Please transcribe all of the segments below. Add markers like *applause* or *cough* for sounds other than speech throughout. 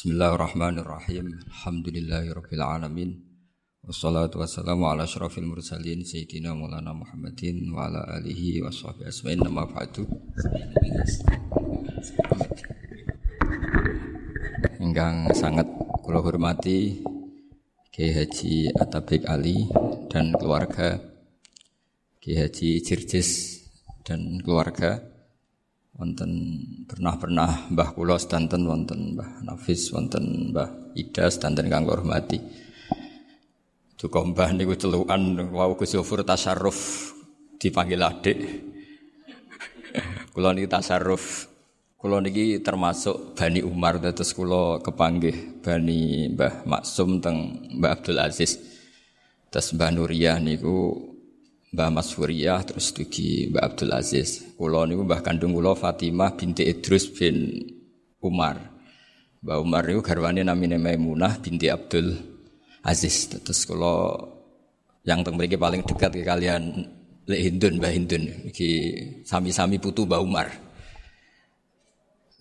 Bismillahirrahmanirrahim. Alhamdulillahirabbil alamin. Wassalatu wassalamu ala asyrafil mursalin sayyidina Maulana Muhammadin wa ala alihi wa sahbihi asma'in nama ba'du. Ingkang sangat kula hormati Kiai Haji Atabik Ali dan keluarga Kiai Haji Jirjis dan keluarga wonten pernah-pernah Mbah kula sedanten wonten Mbah Nafis wonten Mbah Ida sedanten kang hormati. Duka Mbah niku celukan wau Gus Yofur tasarruf dipanggil adik. kula niki tasarruf kula niki termasuk Bani Umar terus kula kepanggih Bani Mbah Maksum teng Mbah Abdul Aziz. Terus Mbah Nuriyah niku Mbah Mas Furiyah terus dugi Mbah Abdul Aziz. Kula niku Mbah kandung kula Fatimah binti Idrus bin Umar. Mbah Umar niku garwane namine Maimunah binti Abdul Aziz. Terus kula yang teng paling dekat ke kalian Lek Hindun Mbah Hindun iki sami-sami putu Mbah Umar.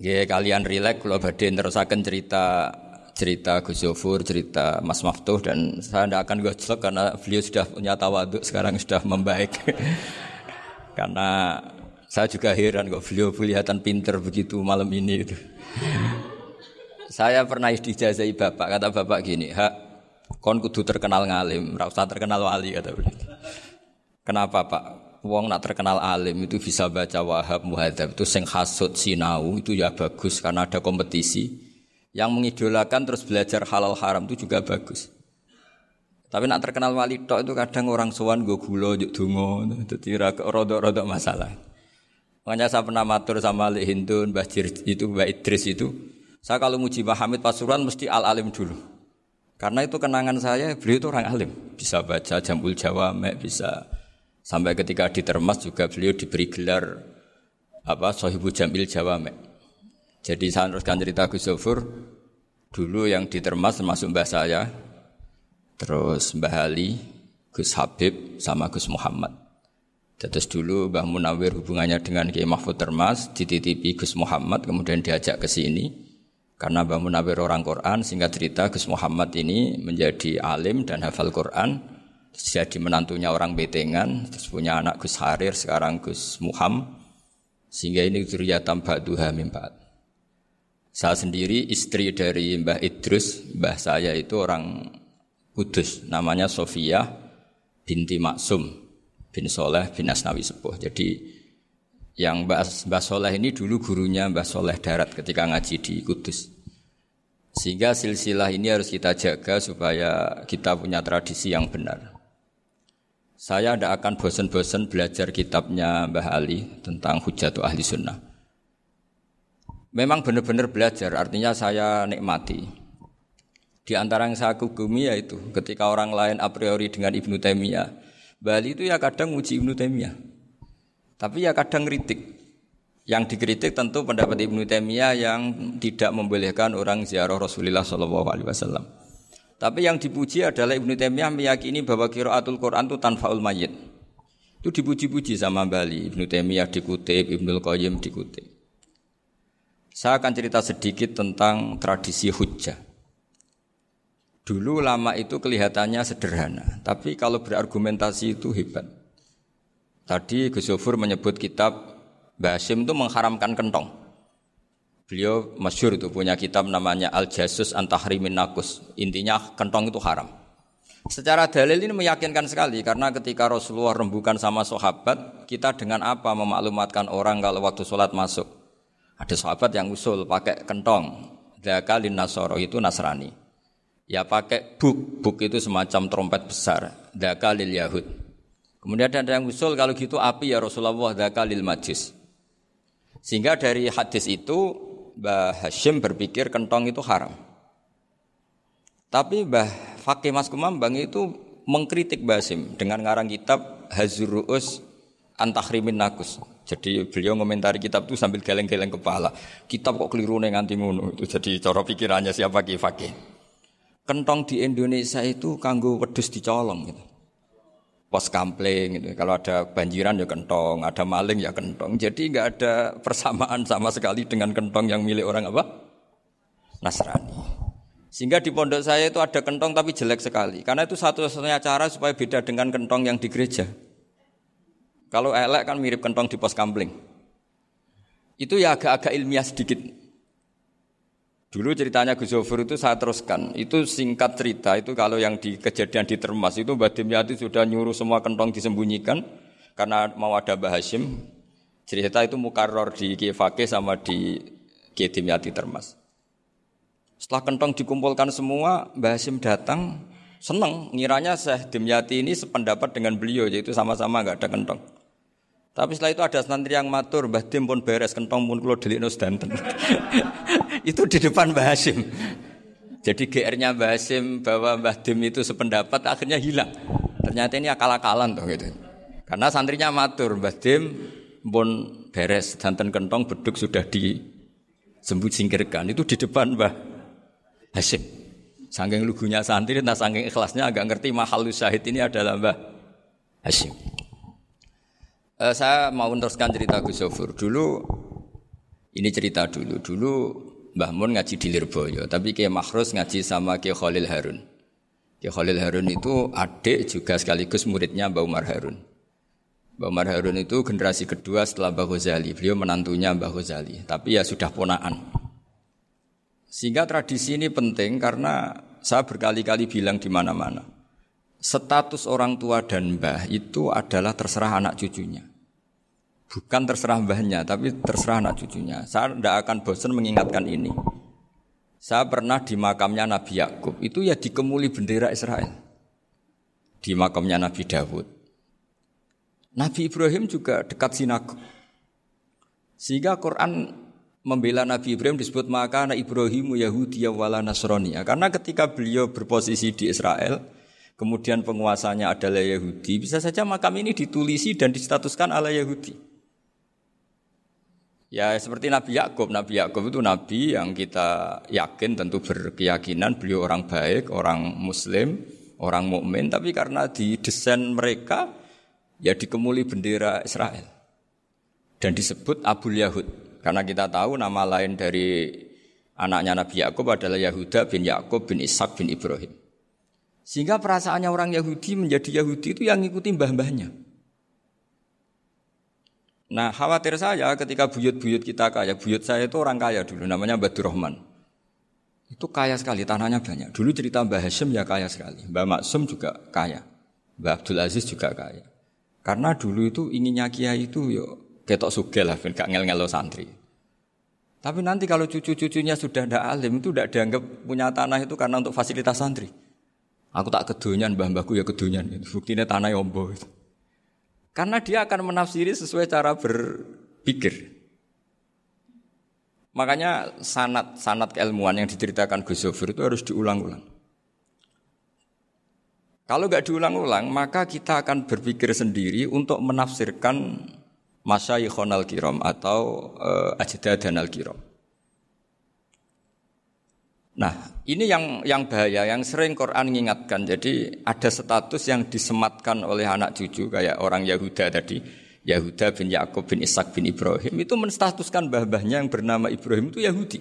Nggih kalian rileks kula badhe nerusaken cerita cerita Gus Yofur, cerita Mas Maftuh dan saya tidak akan gojlok karena beliau sudah punya tawaduk sekarang sudah membaik. *laughs* karena saya juga heran kok beliau kelihatan pinter begitu malam ini itu. saya pernah dijazai bapak, kata bapak gini, hak kon kudu terkenal ngalim, rasa terkenal wali kata beliau. Kenapa pak? Wong nak terkenal alim itu bisa baca wahab muhadzab itu sing hasud sinau itu ya bagus karena ada kompetisi yang mengidolakan terus belajar halal haram itu juga bagus. Tapi nak terkenal wali tok itu kadang orang sowan gue gulo juk dungo, jadi rodok-rodok masalah. Makanya saya pernah matur sama Ali Hindun, Mbah itu, Mbah Idris itu. Saya kalau muji Mbah Hamid Pasuruan mesti al alim dulu. Karena itu kenangan saya, beliau itu orang alim. Bisa baca jambul Jawa, bisa sampai ketika di Termas juga beliau diberi gelar apa Sohibu Jamil Jawa jadi saya teruskan cerita Gus Zofur dulu yang ditermas termasuk mbah saya, terus Mbah Ali, Gus Habib, sama Gus Muhammad. Terus dulu Mbah Munawir hubungannya dengan Kiai Mahfud Termas, dititipi Gus Muhammad, kemudian diajak ke sini. Karena Mbah Munawir orang Quran, sehingga cerita Gus Muhammad ini menjadi alim dan hafal Quran, jadi menantunya orang Betengan, terus punya anak Gus Harir, sekarang Gus Muhammad, sehingga ini zuriyatam ba'duha mimpat. Saya sendiri istri dari Mbah Idrus, Mbah saya itu orang Kudus, namanya Sofia binti Maksum bin Soleh bin Asnawi Sepuh. Jadi yang Mbah, Mbah Soleh ini dulu gurunya Mbah Soleh Darat ketika ngaji di Kudus. Sehingga silsilah ini harus kita jaga supaya kita punya tradisi yang benar. Saya tidak akan bosan-bosan belajar kitabnya Mbah Ali tentang Hujatul Ahli Sunnah. Memang benar-benar belajar, artinya saya nikmati. Di antara yang saya kagumi yaitu ketika orang lain a priori dengan Ibnu Taimiyah, Bali itu ya kadang uji Ibnu Taimiyah. Tapi ya kadang kritik. Yang dikritik tentu pendapat Ibnu Taimiyah yang tidak membolehkan orang ziarah Rasulullah Shallallahu alaihi wasallam. Tapi yang dipuji adalah Ibnu Taimiyah meyakini bahwa kiraatul Quran itu tanfaul mayit. Itu dipuji-puji sama Bali. Ibnu Taimiyah dikutip, Ibnu Qayyim dikutip. Saya akan cerita sedikit tentang tradisi hujjah. Dulu lama itu kelihatannya sederhana, tapi kalau berargumentasi itu hebat. Tadi Gus Yofur menyebut kitab Basim itu mengharamkan kentong. Beliau masyur itu punya kitab namanya Al Jasus Antahrimin Nakus. Intinya kentong itu haram. Secara dalil ini meyakinkan sekali karena ketika Rasulullah rembukan sama sahabat, kita dengan apa memaklumatkan orang kalau waktu sholat masuk? Ada sahabat yang usul pakai kentong. Dakalin Nasoro itu Nasrani. Ya pakai buk, buk itu semacam trompet besar. Dakalil Yahud. Kemudian ada yang usul kalau gitu api ya Rasulullah dakalil Majus. Sehingga dari hadis itu Mbah Hashim berpikir kentong itu haram. Tapi Mbah Fakih Mas Kumambang itu mengkritik Hashim dengan ngarang kitab Hazurus Antahrimin Nakus. Jadi beliau komentari kitab itu sambil geleng-geleng kepala. Kitab kok keliru nih nganti ngono. Itu jadi cara pikirannya siapa ki fakih. Kentong di Indonesia itu kanggo wedus dicolong gitu. Pos kampling gitu. Kalau ada banjiran ya kentong, ada maling ya kentong. Jadi nggak ada persamaan sama sekali dengan kentong yang milik orang apa? Nasrani. Sehingga di pondok saya itu ada kentong tapi jelek sekali. Karena itu satu-satunya cara supaya beda dengan kentong yang di gereja. Kalau elek kan mirip kentong di pos kampling. Itu ya agak-agak ilmiah sedikit. Dulu ceritanya Gus Zofur itu saya teruskan. Itu singkat cerita itu kalau yang di kejadian di Termas itu Mbak Dimyati sudah nyuruh semua kentong disembunyikan karena mau ada Mbah Hashim. Cerita itu mukaror di Kifake sama di Dimyati Termas. Setelah kentong dikumpulkan semua, Mbah Hashim datang seneng ngiranya Syekh Dimyati ini sependapat dengan beliau yaitu sama-sama nggak ada kentong. Tapi setelah itu ada santri yang matur, Mbah Dim pun beres kentong pun kulo delikno sedanten. *laughs* itu di depan Mbah Hasim. Jadi GR-nya Mbah Hasim bahwa Mbah Dim itu sependapat akhirnya hilang. Ternyata ini akal-akalan tuh gitu. Karena santrinya matur, Mbah Dim pun beres danten kentong beduk sudah disembut singkirkan. Itu di depan Mbah Hasim. Sangking lugunya santri, nah sangking ikhlasnya agak ngerti mahal syahid ini adalah Mbah Hasim. Uh, saya mau meneruskan cerita Gus Sofur. Dulu ini cerita dulu. Dulu Mbah Mun ngaji di Lirboyo, tapi Kiai Makhrus ngaji sama Kiai Khalil Harun. Kiai Khalil Harun itu adik juga sekaligus muridnya Mbah Umar Harun. Mbah Umar Harun itu generasi kedua setelah Mbah Ghazali. Beliau menantunya Mbah Ghazali, tapi ya sudah ponaan. Sehingga tradisi ini penting karena saya berkali-kali bilang di mana-mana. Status orang tua dan mbah itu adalah terserah anak cucunya. Bukan terserah mbahnya, tapi terserah anak cucunya. Saya tidak akan bosan mengingatkan ini. Saya pernah di makamnya Nabi Yakub, itu ya dikemuli bendera Israel. Di makamnya Nabi Dawud. Nabi Ibrahim juga dekat sinagog. Sehingga Quran membela Nabi Ibrahim disebut maka anak Ibrahimu Yahudi wala Nasrani. Karena ketika beliau berposisi di Israel, kemudian penguasanya adalah Yahudi, bisa saja makam ini ditulisi dan distatuskan ala Yahudi. Ya seperti Nabi Yakub, Nabi Yakub itu nabi yang kita yakin tentu berkeyakinan beliau orang baik, orang muslim, orang mukmin, tapi karena di desain mereka ya dikemuli bendera Israel. Dan disebut Abu Yahud. Karena kita tahu nama lain dari anaknya Nabi Yakub adalah Yahuda bin Yakub bin Ishak bin Ibrahim. Sehingga perasaannya orang Yahudi menjadi Yahudi itu yang ngikuti mbah-mbahnya. Nah khawatir saya ketika buyut-buyut kita kaya, buyut saya itu orang kaya dulu, namanya Badur Rahman. Itu kaya sekali, tanahnya banyak. Dulu cerita Mbah Hashim ya kaya sekali. Mbah Maksum juga kaya. Mbah Abdul Aziz juga kaya. Karena dulu itu inginnya kiai itu yo ketok sugel lah, gak ngel-ngelo santri. Tapi nanti kalau cucu-cucunya sudah tidak alim itu tidak dianggap punya tanah itu karena untuk fasilitas santri. Aku tak kedonyan, mbah-mbahku ya kedonyan. Buktinya tanah yombo itu. Karena dia akan menafsiri sesuai cara berpikir. Makanya sanat sanat keilmuan yang diceritakan Gus Zofir itu harus diulang-ulang. Kalau nggak diulang-ulang, maka kita akan berpikir sendiri untuk menafsirkan masyayikhon al-kiram atau uh, ajdadan al-kiram. Nah, ini yang yang bahaya, yang sering Quran mengingatkan. Jadi ada status yang disematkan oleh anak cucu kayak orang Yahuda tadi, Yahuda bin Yakub bin Ishak bin Ibrahim itu menstatuskan bah-bahnya yang bernama Ibrahim itu Yahudi.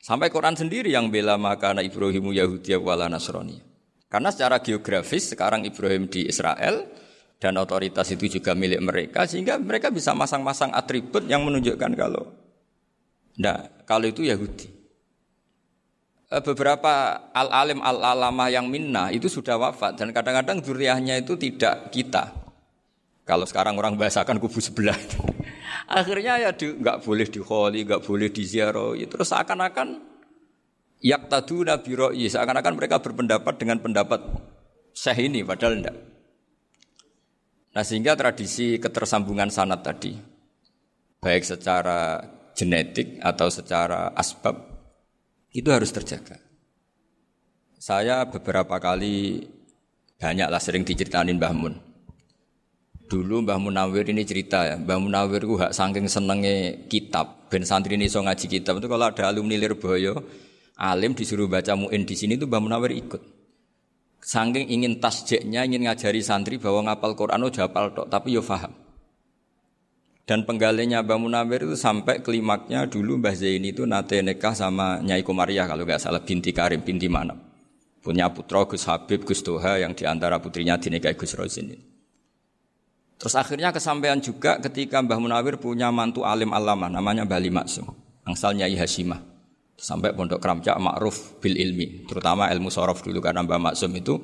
Sampai Quran sendiri yang bela maka anak Ibrahimu Yahudi wala Nasrani. Karena secara geografis sekarang Ibrahim di Israel dan otoritas itu juga milik mereka sehingga mereka bisa masang-masang atribut yang menunjukkan kalau nah kalau itu Yahudi. Beberapa al-alim al-alamah yang minna itu sudah wafat dan kadang-kadang duriahnya itu tidak kita. Kalau sekarang orang bahasakan kubu sebelah. *laughs* Akhirnya ya nggak boleh dikholi, nggak boleh diziarah. Terus seakan-akan yak tadu nabi ro'i, seakan-akan mereka berpendapat dengan pendapat syekh ini, padahal enggak. Nah sehingga tradisi ketersambungan sanat tadi, baik secara genetik atau secara asbab, itu harus terjaga. Saya beberapa kali banyaklah sering diceritain Mbah Mun. Dulu Mbah Munawir ini cerita ya, Mbah Munawir itu hak saking senenge kitab, ben santri ini so ngaji kitab itu kalau ada alumni Lirboyo, alim disuruh baca muin di sini itu Mbah Munawir ikut. Saking ingin tasjeknya, ingin ngajari santri bahwa ngapal Quran oh hafal tok, tapi yo faham. Dan penggalinya Mbah Munawir itu sampai klimaknya dulu Mbah Zaini itu nate nikah sama Nyai Komariah kalau nggak salah binti Karim binti Manap. Punya putra Gus Habib Gus Toha yang di antara putrinya dinikahi Gus Rozin ini. Terus akhirnya kesampaian juga ketika Mbah Munawir punya mantu alim alama namanya Bali Maksum, angsal Nyai Hasimah. Sampai pondok keramcak ma'ruf bil ilmi, terutama ilmu sorof dulu karena Mbah Maksum itu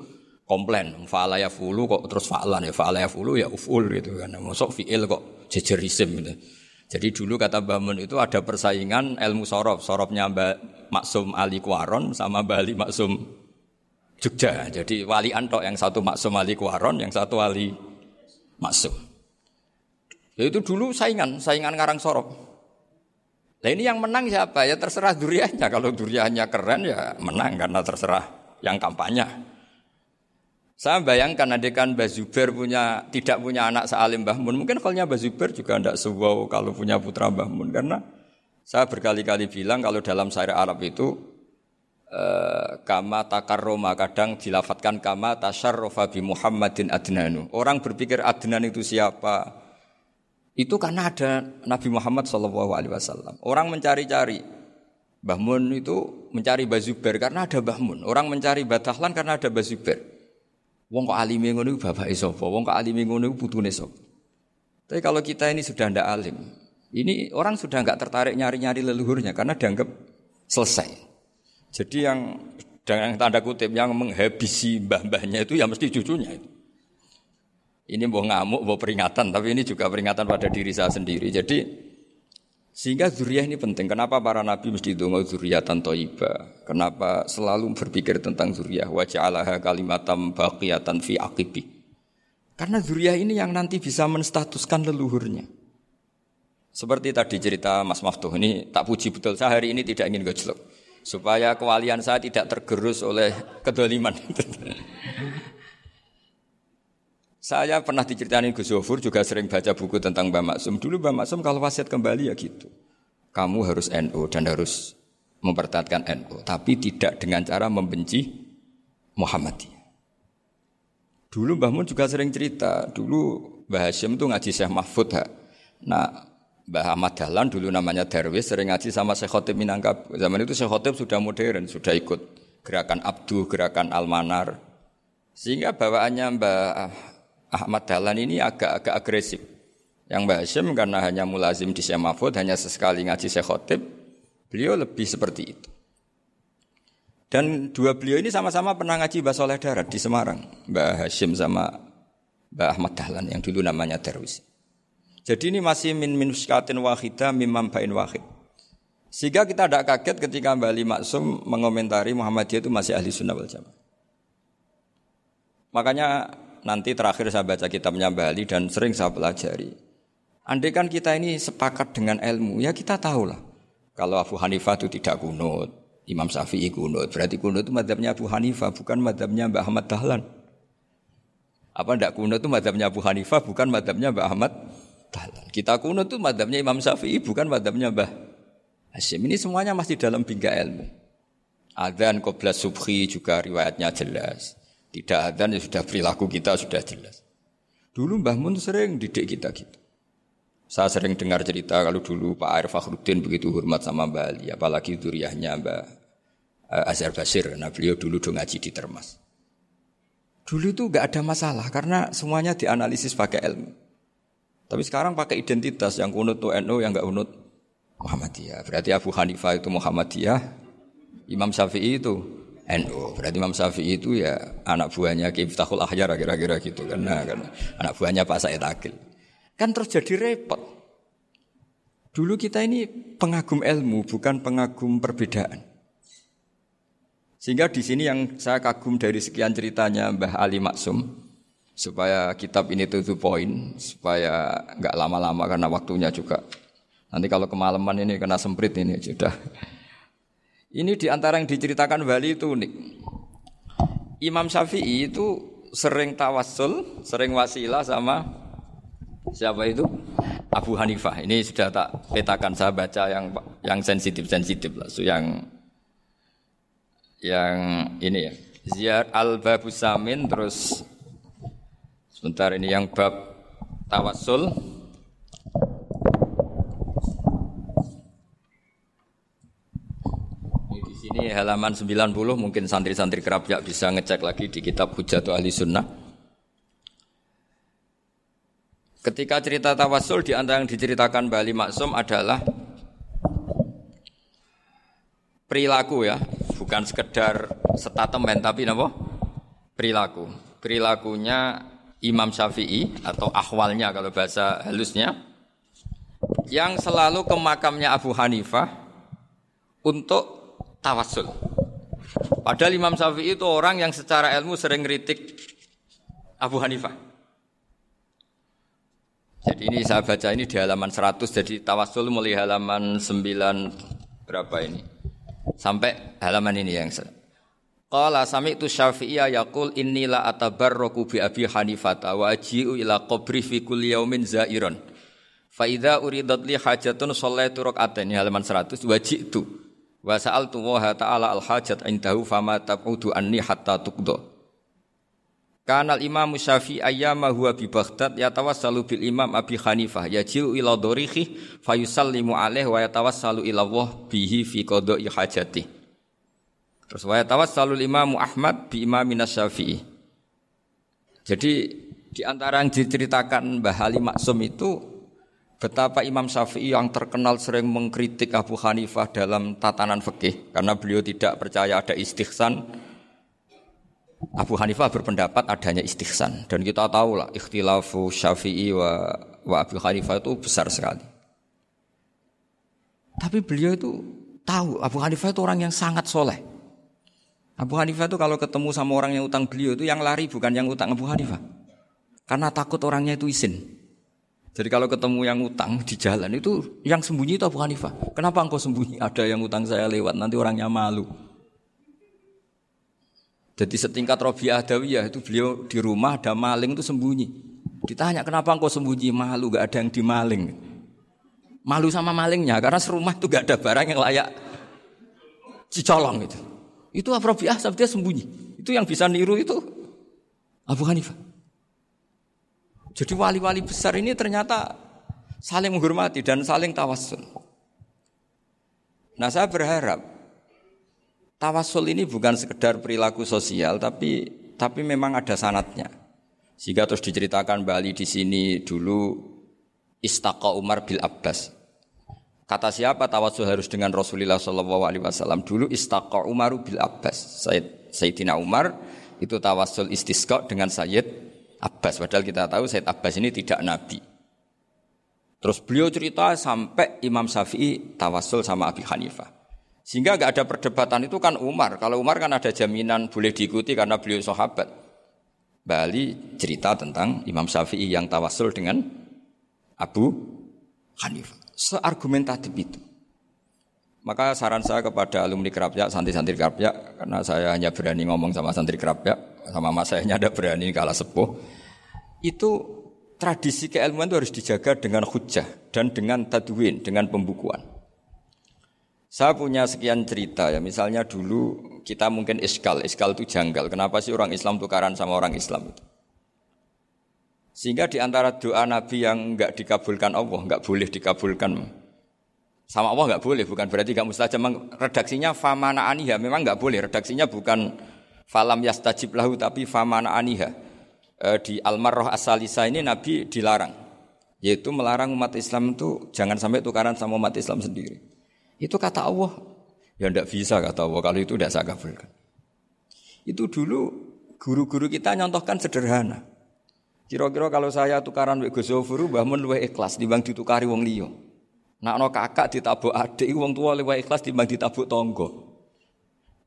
komplain fa'ala ya fulu kok terus fa'lan ya fa'ala ya fulu ya uful gitu kan masuk fi'il kok jejer isim gitu. Jadi dulu kata Mbah Mun itu ada persaingan ilmu sorof, sorofnya Mbak Maksum Ali Kuaron sama Bali Maksum Jogja. Jadi wali antok yang satu Maksum Ali Kuaron, yang satu wali Maksum. Ya itu dulu saingan, saingan ngarang sorof. Nah ini yang menang siapa? Ya terserah duriannya. Kalau duriannya keren ya menang karena terserah yang kampanye. Saya bayangkan adekan Mbah Zubair punya tidak punya anak sealim Mbah Mun, mungkin kalau Mbah Zubair juga tidak sebuah kalau punya putra Mbah Mun karena saya berkali-kali bilang kalau dalam syair Arab itu eh, kama takar Roma kadang dilafatkan kama tasharrofa bi Muhammadin adnanu. Orang berpikir Adnan itu siapa? Itu karena ada Nabi Muhammad Shallallahu Alaihi Wasallam. Orang mencari-cari Mbah Mun itu mencari Mbah Zubair karena ada Mbah Mun. Orang mencari Batahlan karena ada Mbah Zubair. Wong kok alime ngono iku bapake sapa? Wong kok alime ngono iku putune sapa? Tapi kalau kita ini sudah ndak alim, ini orang sudah nggak tertarik nyari-nyari leluhurnya karena dianggap selesai. Jadi yang dengan tanda kutip yang menghabisi mbah-mbahnya itu ya mesti cucunya itu. Ini mau ngamuk, mau peringatan, tapi ini juga peringatan pada diri saya sendiri. Jadi sehingga zuriyah ini penting. Kenapa para nabi mesti dongo zuriyatan toiba? Kenapa selalu berpikir tentang zuriyah? Allah kalimatam baqiyatan fi akibi. Karena zuriyah ini yang nanti bisa menstatuskan leluhurnya. Seperti tadi cerita Mas Maftuh ini tak puji betul. Saya hari ini tidak ingin gojlok. Supaya kewalian saya tidak tergerus oleh kedoliman. *laughs* Saya pernah diceritain Gus Zofur juga sering baca buku tentang Mbak Maksum. Dulu Mbak Maksum kalau wasiat kembali ya gitu. Kamu harus NU dan harus mempertahankan NU, tapi tidak dengan cara membenci Muhammadiyah. Dulu Mbah Mun juga sering cerita, dulu Mbah Hashim itu ngaji Syekh Mahfud. Ha. Nah, Mbah Ahmad Dahlan dulu namanya Darwis sering ngaji sama Syekh Khotib Minangkab. Zaman itu Syekh Khotib sudah modern, sudah ikut gerakan Abdu, gerakan Almanar. Sehingga bawaannya Mbah Ahmad Dahlan ini agak-agak agresif. Yang Mbak Hashim karena hanya mulazim di Syekh Mahfud, hanya sesekali ngaji Syekh Khotib, beliau lebih seperti itu. Dan dua beliau ini sama-sama pernah ngaji Mbak Soleh Darat di Semarang. Mbak Hashim sama Mbak Ahmad Dahlan yang dulu namanya Darwis. Jadi ini masih min minuskatin wahidah mimam bain wahid. Sehingga kita tidak kaget ketika Mbak Ali Maksum mengomentari Muhammadiyah itu masih ahli sunnah wal jamaah. Makanya Nanti terakhir saya baca kitabnya Bali dan sering saya pelajari. Andai kan kita ini sepakat dengan ilmu, ya kita tahu lah. Kalau Abu Hanifah itu tidak kunut, Imam Syafi'i kunut, berarti kunut itu madhabnya Abu Hanifah, bukan madhabnya Mbak Ahmad Dahlan. Apa ndak kunut itu madhabnya Abu Hanifah, bukan madhabnya Mbak Ahmad Dahlan. Kita kunut itu madhabnya Imam Syafi'i, bukan madhabnya Mbah Hashim. Ini semuanya masih dalam bingga ilmu. Adzan qobla subhi juga riwayatnya jelas. Tidak ada ya sudah perilaku kita sudah jelas. Dulu Mbah Mun sering didik kita gitu. Saya sering dengar cerita kalau dulu Pak Arif Fakhruddin begitu hormat sama Mbak Ali, apalagi duriahnya Mbak eh, Azhar Basir, nah beliau dulu do ngaji di Termas. Dulu itu nggak ada masalah karena semuanya dianalisis pakai ilmu. Tapi sekarang pakai identitas yang kunut tuh NU yang nggak kunut Muhammadiyah. Berarti Abu Hanifah itu Muhammadiyah, Imam Syafi'i itu NU. Berarti Imam Syafi'i itu ya anak buahnya Ki Iftahul Ahyar kira-kira gitu. Nah, kan anak buahnya Pak Said Akil. Kan terus jadi repot. Dulu kita ini pengagum ilmu bukan pengagum perbedaan. Sehingga di sini yang saya kagum dari sekian ceritanya Mbah Ali Maksum supaya kitab ini tuh poin supaya nggak lama-lama karena waktunya juga. Nanti kalau kemalaman ini kena semprit ini sudah ini di antara yang diceritakan Bali itu unik. Imam Syafi'i itu sering tawasul, sering wasilah sama siapa itu? Abu Hanifah. Ini sudah tak petakan saya baca yang yang sensitif sensitif lah, so yang yang ini ya. Ziyar al babus samin terus sebentar ini yang bab tawasul halaman 90 mungkin santri-santri kerapyak bisa ngecek lagi di kitab Hujatul Ahli Sunnah. Ketika cerita tawasul di antara yang diceritakan Bali Maksum adalah perilaku ya, bukan sekedar statement tapi apa? Perilaku. Perilakunya Imam Syafi'i atau ahwalnya kalau bahasa halusnya yang selalu ke makamnya Abu Hanifah untuk tawasul. Padahal Imam Syafi'i itu orang yang secara ilmu sering kritik Abu Hanifah. Jadi ini saya baca ini di halaman 100 jadi tawasul mulai halaman 9 berapa ini? Sampai halaman ini yang saya Qala sami'tu Syafi'iyya yaqul inni la atabarraku bi Abi Hanifah wa aji'u ila qabri fi kulli yaumin za'iran. Fa uridat li hajatun shallaitu rak'atain halaman 100 wa ji'tu wa sa'altu wa ta'ala al hajat indahu fama tab'udu anni hatta tuqda. Kanal Imam Syafi'i ayyama huwa bi Baghdad yatawassalu bil Imam Abi Hanifah yaji'u ila dorihi fayusallimu alaih wa yatawassalu ila Allah bihi fi qada'i hajati. Terus wa yatawassalu Imam Ahmad bi Imam Syafi'i. Jadi di antara yang diceritakan Mbah Ali Maksum itu betapa Imam Syafi'i yang terkenal sering mengkritik Abu Hanifah dalam tatanan fikih karena beliau tidak percaya ada istighsan Abu Hanifah berpendapat adanya istihsan dan kita tahu lah ikhtilafu Syafi'i wa, wa Abu Hanifah itu besar sekali. Tapi beliau itu tahu Abu Hanifah itu orang yang sangat soleh. Abu Hanifah itu kalau ketemu sama orang yang utang beliau itu yang lari bukan yang utang Abu Hanifah. Karena takut orangnya itu izin. Jadi kalau ketemu yang utang di jalan itu yang sembunyi itu Abu Hanifah. Kenapa engkau sembunyi? Ada yang utang saya lewat, nanti orangnya malu. Jadi setingkat Robi Adawiyah itu beliau di rumah ada maling itu sembunyi. Ditanya kenapa engkau sembunyi malu gak ada yang dimaling. Malu sama malingnya karena serumah itu gak ada barang yang layak dicolong itu. Itu Robi Asab dia sembunyi. Itu yang bisa niru itu Abu Hanifah. Jadi wali-wali besar ini ternyata saling menghormati dan saling tawasul. Nah saya berharap Tawasul ini bukan sekedar perilaku sosial, tapi tapi memang ada sanatnya. Sehingga terus diceritakan Bali di sini dulu istaqa Umar bil Abbas. Kata siapa tawasul harus dengan Rasulullah Shallallahu Alaihi Wasallam dulu istaqa Umar bil Abbas. Sayyid Sayyidina Umar itu tawasul istisqa dengan Sayyid Abbas. Padahal kita tahu Sayyid Abbas ini tidak nabi. Terus beliau cerita sampai Imam Syafi'i tawasul sama Abi Hanifah. Sehingga nggak ada perdebatan itu kan Umar. Kalau Umar kan ada jaminan boleh diikuti karena beliau sahabat. Bali cerita tentang Imam Syafi'i yang tawasul dengan Abu Hanifah. Seargumentatif itu. Maka saran saya kepada alumni kerapnya, santri-santri kerapnya, karena saya hanya berani ngomong sama santri kerapnya, sama mas saya hanya ada berani kalah sepuh. Itu tradisi keilmuan itu harus dijaga dengan hujah dan dengan tadwin, dengan pembukuan. Saya punya sekian cerita ya, misalnya dulu kita mungkin iskal, iskal itu janggal. Kenapa sih orang Islam tukaran sama orang Islam itu? Sehingga di antara doa Nabi yang enggak dikabulkan Allah, enggak boleh dikabulkan sama Allah enggak boleh, bukan berarti enggak mustajab. Redaksinya famana aniha, memang enggak boleh. Redaksinya bukan falam yastajib lahu, tapi famana aniha. E, di Al-Marroh As-Salisa ini Nabi dilarang, yaitu melarang umat Islam itu jangan sampai tukaran sama umat Islam sendiri. Itu kata Allah. Ya tidak bisa kata Allah kalau itu tidak saya kabulkan. Itu dulu guru-guru kita nyontohkan sederhana. Kira-kira kalau saya tukaran wek Gus Zofuru mbah ikhlas dibanding ditukari wong. Nak no kakak ditabuk adik wong tua luwih ikhlas dibanding ditabuk tonggo.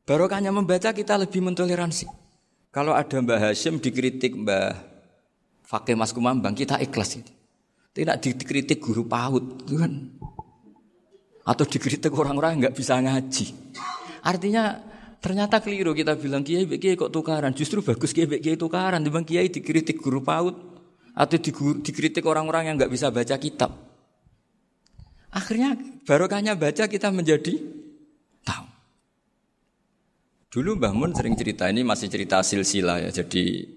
Barokahnya membaca kita lebih mentoleransi. Kalau ada Mbah Hashim dikritik Mbah Fakih Mas Kumambang kita ikhlas itu. Tidak dikritik guru PAUD, itu kan atau dikritik orang-orang nggak bisa ngaji. Artinya ternyata keliru kita bilang kiai kiai kok tukaran. Justru bagus kiai kiai tukaran. Dibang kiai dikritik guru paut atau dikritik orang-orang yang nggak bisa baca kitab. Akhirnya barokahnya baca kita menjadi. Dulu Mbah Mun sering cerita ini masih cerita silsilah ya. Jadi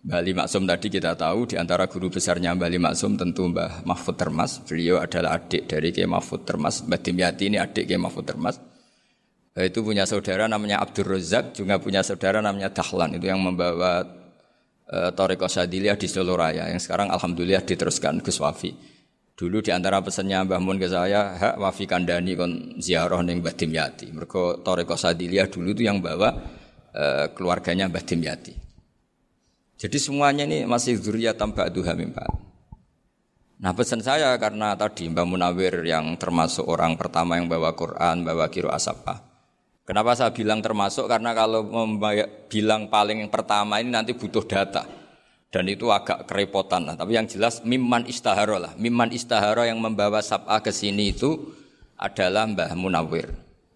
Bali Maksum tadi kita tahu di antara guru besarnya Bali Maksum tentu Mbah Mahfud Termas. Beliau adalah adik dari Kiai Mahfud Termas. Mbah Dimyati ini adik Kiai Mahfud Termas. Itu punya saudara namanya Abdul Razak, juga punya saudara namanya Dahlan. Itu yang membawa uh, Toreko Sadiliyah di Solo Raya. Yang sekarang Alhamdulillah diteruskan Gus Wafi. Dulu di antara pesannya Mbah Mun ke saya, hak Wafi Kandani kon ziarah neng Mbah Dimyati. Mereka Toreko Sadiliyah dulu itu yang bawa uh, keluarganya Mbah Dimyati. Jadi semuanya ini masih zuriyat tambah hamim Nah pesan saya karena tadi Mbah Munawir yang termasuk orang pertama yang bawa Quran, bawa kiro asapah. Kenapa saya bilang termasuk? Karena kalau bilang paling yang pertama ini nanti butuh data. Dan itu agak kerepotan lah. Tapi yang jelas mimman istaharo lah. Mimman istaharo yang membawa sab'a ke sini itu adalah Mbah Munawir.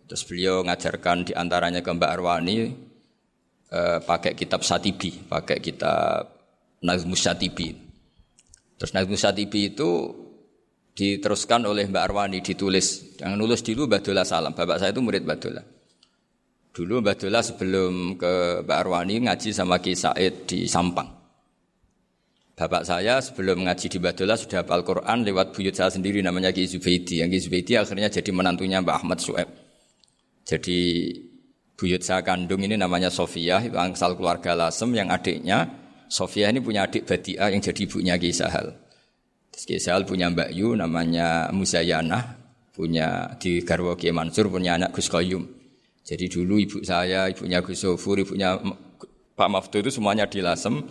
Terus beliau ngajarkan di antaranya ke Mbak Arwani eh, pakai kitab Satibi, pakai kitab Nazmus Satibi. Terus Nazmus Satibi itu diteruskan oleh Mbak Arwani ditulis. Yang nulis dulu Mbak Dola Salam. Bapak saya itu murid Mbak Dola. Dulu Mbak Dola sebelum ke Mbak Arwani ngaji sama Ki Said di Sampang. Bapak saya sebelum ngaji di Mbak Dola sudah hafal Quran lewat buyut saya sendiri namanya Ki Zubaidi. Yang Ki Zubaidi akhirnya jadi menantunya Mbak Ahmad Sueb. Jadi buyut saya kandung ini namanya Sofia, itu angsal keluarga Lasem yang adiknya Sofia ini punya adik Badia yang jadi ibunya Ki Sahal. Ki Sahal punya Mbak Yu namanya Musayana, punya di Garwo Ki Mansur punya anak Gus Koyum. Jadi dulu ibu saya, ibunya Gus Sofur, ibunya Pak Maftu itu semuanya di Lasem.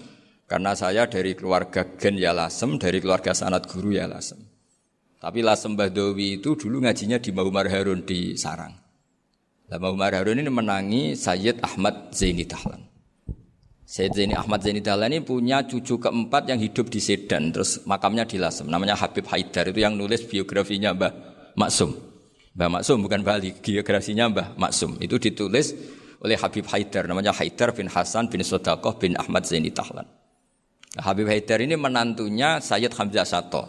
Karena saya dari keluarga Gen ya Lasem, dari keluarga sanat guru ya Lasem. Tapi Lasem Bahdowi itu dulu ngajinya di Mahumar Harun di Sarang. Nah, Mahumar Harun ini menangi Sayyid Ahmad Zaini Tahlan. Sayyid Zaini Ahmad Zaini Dahlan ini punya cucu keempat yang hidup di Sedan, terus makamnya di Lasem. Namanya Habib Haidar, itu yang nulis biografinya Mbah Maksum. Mbah Maksum bukan Bali, biografinya Mbah Maksum. Itu ditulis oleh Habib Haidar, namanya Haidar bin Hasan bin Sodakoh bin Ahmad Zaini Dahlan. Habib Haidar ini menantunya Sayyid Hamzah Sato.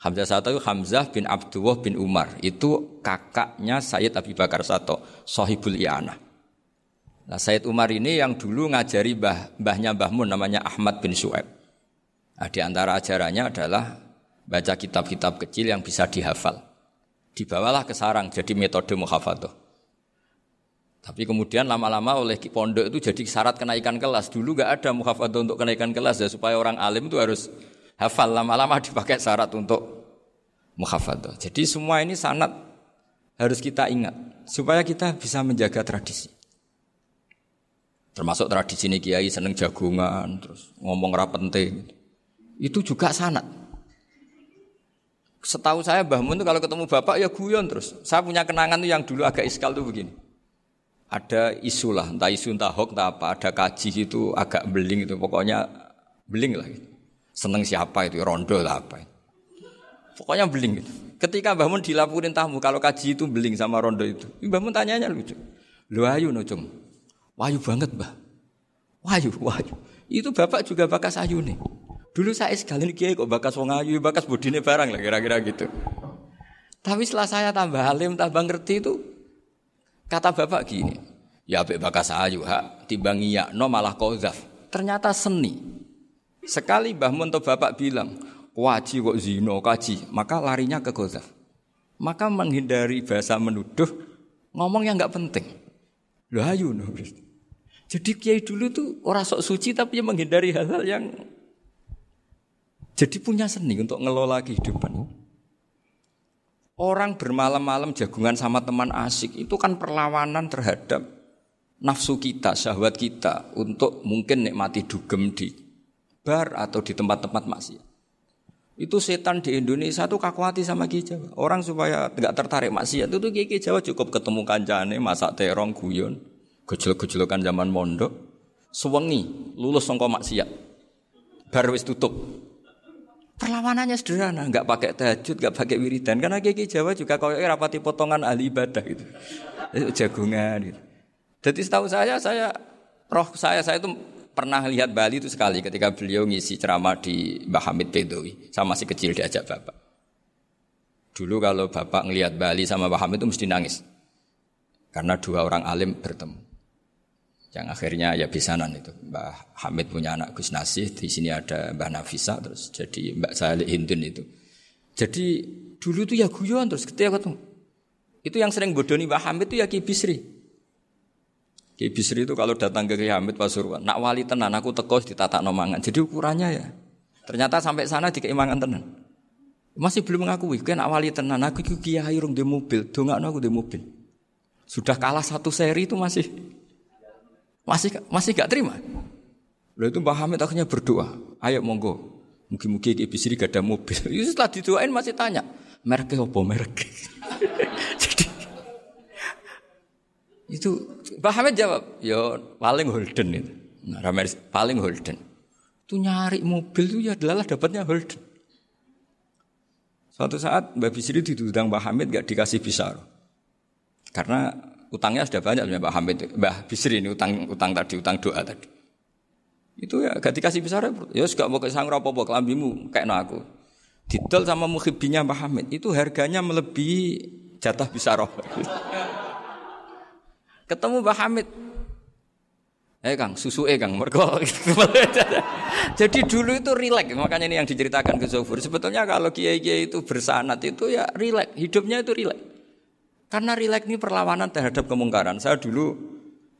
Hamzah Sato itu Hamzah bin Abdullah bin Umar. Itu kakaknya Sayyid Abi Bakar Sato, Sohibul I'anah. Nah Said Umar ini yang dulu ngajari bah, mbahnya Mbah Mun namanya Ahmad bin Su'eb. Nah, di antara ajarannya adalah baca kitab-kitab kecil yang bisa dihafal. Dibawalah ke sarang jadi metode muhafadzah. Tapi kemudian lama-lama oleh pondok itu jadi syarat kenaikan kelas. Dulu gak ada muhafadzah untuk kenaikan kelas ya supaya orang alim itu harus hafal. Lama-lama *laughs* dipakai syarat untuk muhafadzah. Jadi semua ini sangat harus kita ingat supaya kita bisa menjaga tradisi. Termasuk tradisi ini kiai seneng jagungan, terus ngomong penting. Itu juga sanat. Setahu saya Mbah Mun kalau ketemu bapak ya guyon terus. Saya punya kenangan tuh yang dulu agak iskal tuh begini. Ada isu lah, entah isu entah hoax entah apa, ada kaji itu agak beling itu, pokoknya beling lah. Gitu. Seneng siapa itu, rondo lah apa. Pokoknya beling gitu. Ketika Mbah Mun dilaporin tamu, kalau kaji itu beling sama rondo itu, Mbah Mun tanyanya lucu. Lu ayu no cung, Wahyu banget, Mbah. Wahyu, wahyu. Itu Bapak juga bakas ayu nih. Dulu saya sekali kiai kok bakas wong ayu, bakas bodine barang lah kira-kira gitu. Tapi setelah saya tambah alim, tambah ngerti itu, kata Bapak gini, ya be bakas ayu, hak, timbang iya, no malah kozaf. Ternyata seni. Sekali Mbah Munto Bapak bilang, waji kok zino, kaji, maka larinya ke kozaf. Maka menghindari bahasa menuduh, ngomong yang nggak penting. Loh ayu, no. Jadi kiai dulu tuh orang sok suci tapi menghindari hal-hal yang jadi punya seni untuk ngelola kehidupan. Orang bermalam-malam jagungan sama teman asik itu kan perlawanan terhadap nafsu kita, syahwat kita untuk mungkin nikmati dugem di bar atau di tempat-tempat maksiat. Itu setan di Indonesia tuh kakuati sama Ki Jawa. Orang supaya tidak tertarik maksiat itu Ki Jawa cukup ketemu kancane masak terong guyon gejolak-gejolakan zaman mondok, sewengi lulus songko maksiat. Baru wis tutup. Perlawanannya sederhana, nggak pakai tahajud, nggak pakai wiridan. Karena kiki Jawa juga kau rapati potongan ahli ibadah gitu, jagungan. Gitu. Jadi setahu saya, saya roh saya saya itu pernah lihat Bali itu sekali ketika beliau ngisi ceramah di Mbah Hamid Bedowi. Saya masih kecil diajak bapak. Dulu kalau bapak ngelihat Bali sama Mbah Hamid itu mesti nangis. Karena dua orang alim bertemu. Yang akhirnya ya bisanan itu. Mbah Hamid punya anak Gus Nasih, di sini ada Mbah Nafisa, terus jadi Mbak Salih Hindun itu. Jadi dulu itu ya guyon terus ketika ketemu. Itu yang sering bodoni Mbah Hamid itu ya Ki Bisri. Ki Bisri itu kalau datang ke Ki Hamid Pasuruan, nak wali tenan aku teko ditata nomangan. Jadi ukurannya ya. Ternyata sampai sana di keimangan tenan. Masih belum mengakui, kan awali tenan aku kiai rung di mobil, dongakno aku di mobil. Sudah kalah satu seri itu masih masih masih gak terima. Lalu itu Mbah Hamid akhirnya berdoa, ayo monggo, Mungkin-mungkin Ki Bisri gak ada mobil. Itu *laughs* setelah didoain masih tanya, mereknya apa merek? *laughs* Jadi itu Mbah Hamid jawab, ya paling Holden itu. Nah, paling Holden. Itu nyari mobil itu ya adalah dapatnya Holden. Suatu saat Mbak Bisri ditudang Mbah Hamid gak dikasih pisar. Karena utangnya sudah banyak Mbak Hamid. Mbah Bisri ini utang utang tadi, utang doa tadi. Itu ya gak dikasih besar ya gak mau kesang apa-apa kelambimu kayak no aku. Didol sama muhibinya Mbah Hamid itu harganya melebihi jatah bisa roh. *laughs* Ketemu Mbah Hamid. Eh Kang, susu eh Kang, mergo. *laughs* Jadi dulu itu rileks, makanya ini yang diceritakan ke Zofur. Sebetulnya kalau kiai-kiai itu bersanat itu ya rileks, hidupnya itu rileks. Karena rileks ini perlawanan terhadap kemungkaran. Saya dulu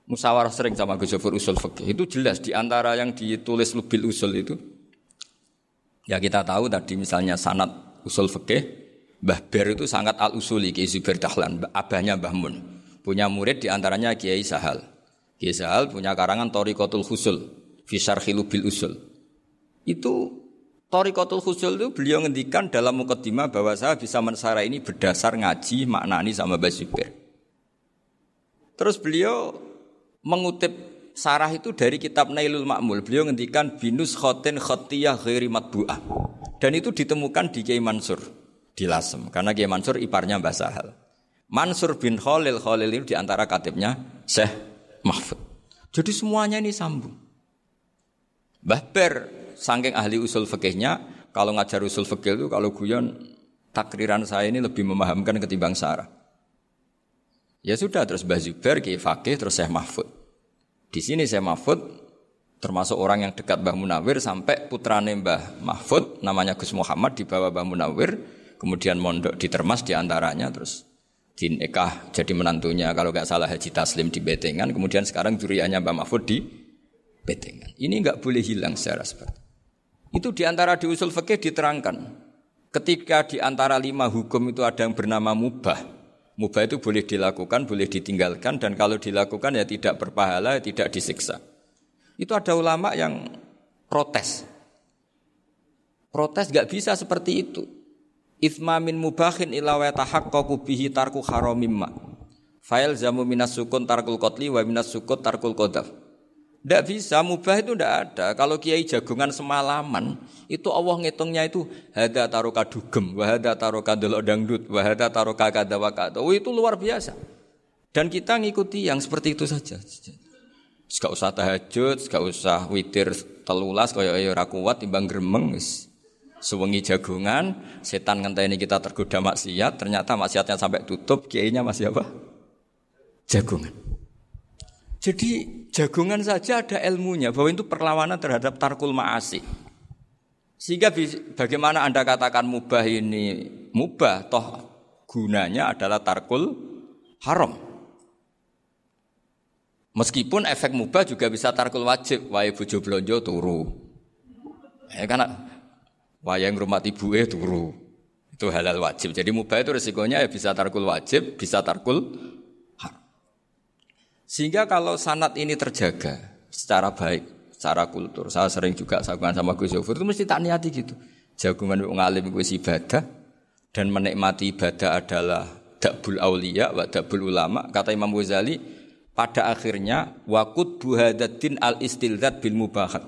musyawarah sering sama Gus Jafar usul fikih. Itu jelas di antara yang ditulis lebih usul itu. Ya kita tahu tadi misalnya sanat usul fikih, Mbah Ber itu sangat al-usuli Kiai Zubair Dahlan, abahnya Mbah Mun. Punya murid di antaranya Kiai Sahal. Kiai Sahal punya karangan Torikotul Husul, Fisar Khilubil Usul. Itu Torikotul Husul itu beliau ngendikan dalam mukaddimah bahwa saya bisa mensara ini berdasar ngaji maknani sama Zubair. Terus beliau mengutip sarah itu dari kitab Nailul Ma'mul. Beliau ngendikan binus khotin khotiyah ghairi matbu'ah. Dan itu ditemukan di Kiai Mansur di Lasem. Karena Kiai Mansur iparnya Mbah Sahal. Mansur bin Khalil Khalil itu di antara katibnya Syekh Mahfud. Jadi semuanya ini sambung. Mbah Ber, saking ahli usul fikihnya, kalau ngajar usul fikih itu kalau guyon takriran saya ini lebih memahamkan ketimbang sarah. Ya sudah terus Mbah Zubair, Ki Fakih, terus Syekh Mahfud. Di sini Syekh Mahfud termasuk orang yang dekat Mbah Munawir sampai putrane Mbah Mahfud namanya Gus Muhammad dibawa Mbah Munawir kemudian mondok di Termas di antaranya terus di nikah jadi menantunya kalau nggak salah Haji Taslim di Betengan kemudian sekarang juriannya Mbah Mahfud di Betengan ini nggak boleh hilang secara seperti itu di antara di usul fikih diterangkan ketika di antara lima hukum itu ada yang bernama mubah Mubah itu boleh dilakukan, boleh ditinggalkan, dan kalau dilakukan ya tidak berpahala, tidak disiksa. Itu ada ulama yang protes. Protes gak bisa seperti itu. Ithma min mubahin ila wa tahaqqaqu bihi tarku haramimma. Fail zamu minas sukun tarkul kotli wa minas sukut tarkul kodaf. Tidak bisa, mubah itu tidak ada. Kalau kiai jagungan semalaman, itu Allah ngitungnya itu hada taruka dugem, wahada taruka delok dangdut, wahada taruka kada wakada. Oh, itu luar biasa. Dan kita ngikuti yang seperti itu saja. Gak usah tahajud, gak usah witir telulas kaya ya ora kuat timbang gremeng. Sewengi jagungan, setan ngenteni kita tergoda maksiat, ternyata maksiatnya sampai tutup, kiainya masih apa? Jagungan. Jadi jagungan saja ada ilmunya bahwa itu perlawanan terhadap tarkul maasi. Sehingga bagaimana Anda katakan mubah ini mubah toh gunanya adalah tarkul haram. Meskipun efek mubah juga bisa tarkul wajib, wae bojo blonjo turu. Ya karena wayang rumah ibu eh turu. Itu halal wajib. Jadi mubah itu resikonya ya bisa tarkul wajib, bisa tarkul sehingga kalau sanat ini terjaga secara baik, secara kultur, saya sering juga sakuan sama Gus Yofur itu mesti tak niati gitu. Jagungan ngalim gue ibadah dan menikmati ibadah adalah dakbul aulia wa dakbul ulama. Kata Imam Ghazali, pada akhirnya wakut buhadatin al istilzat bil mubahat.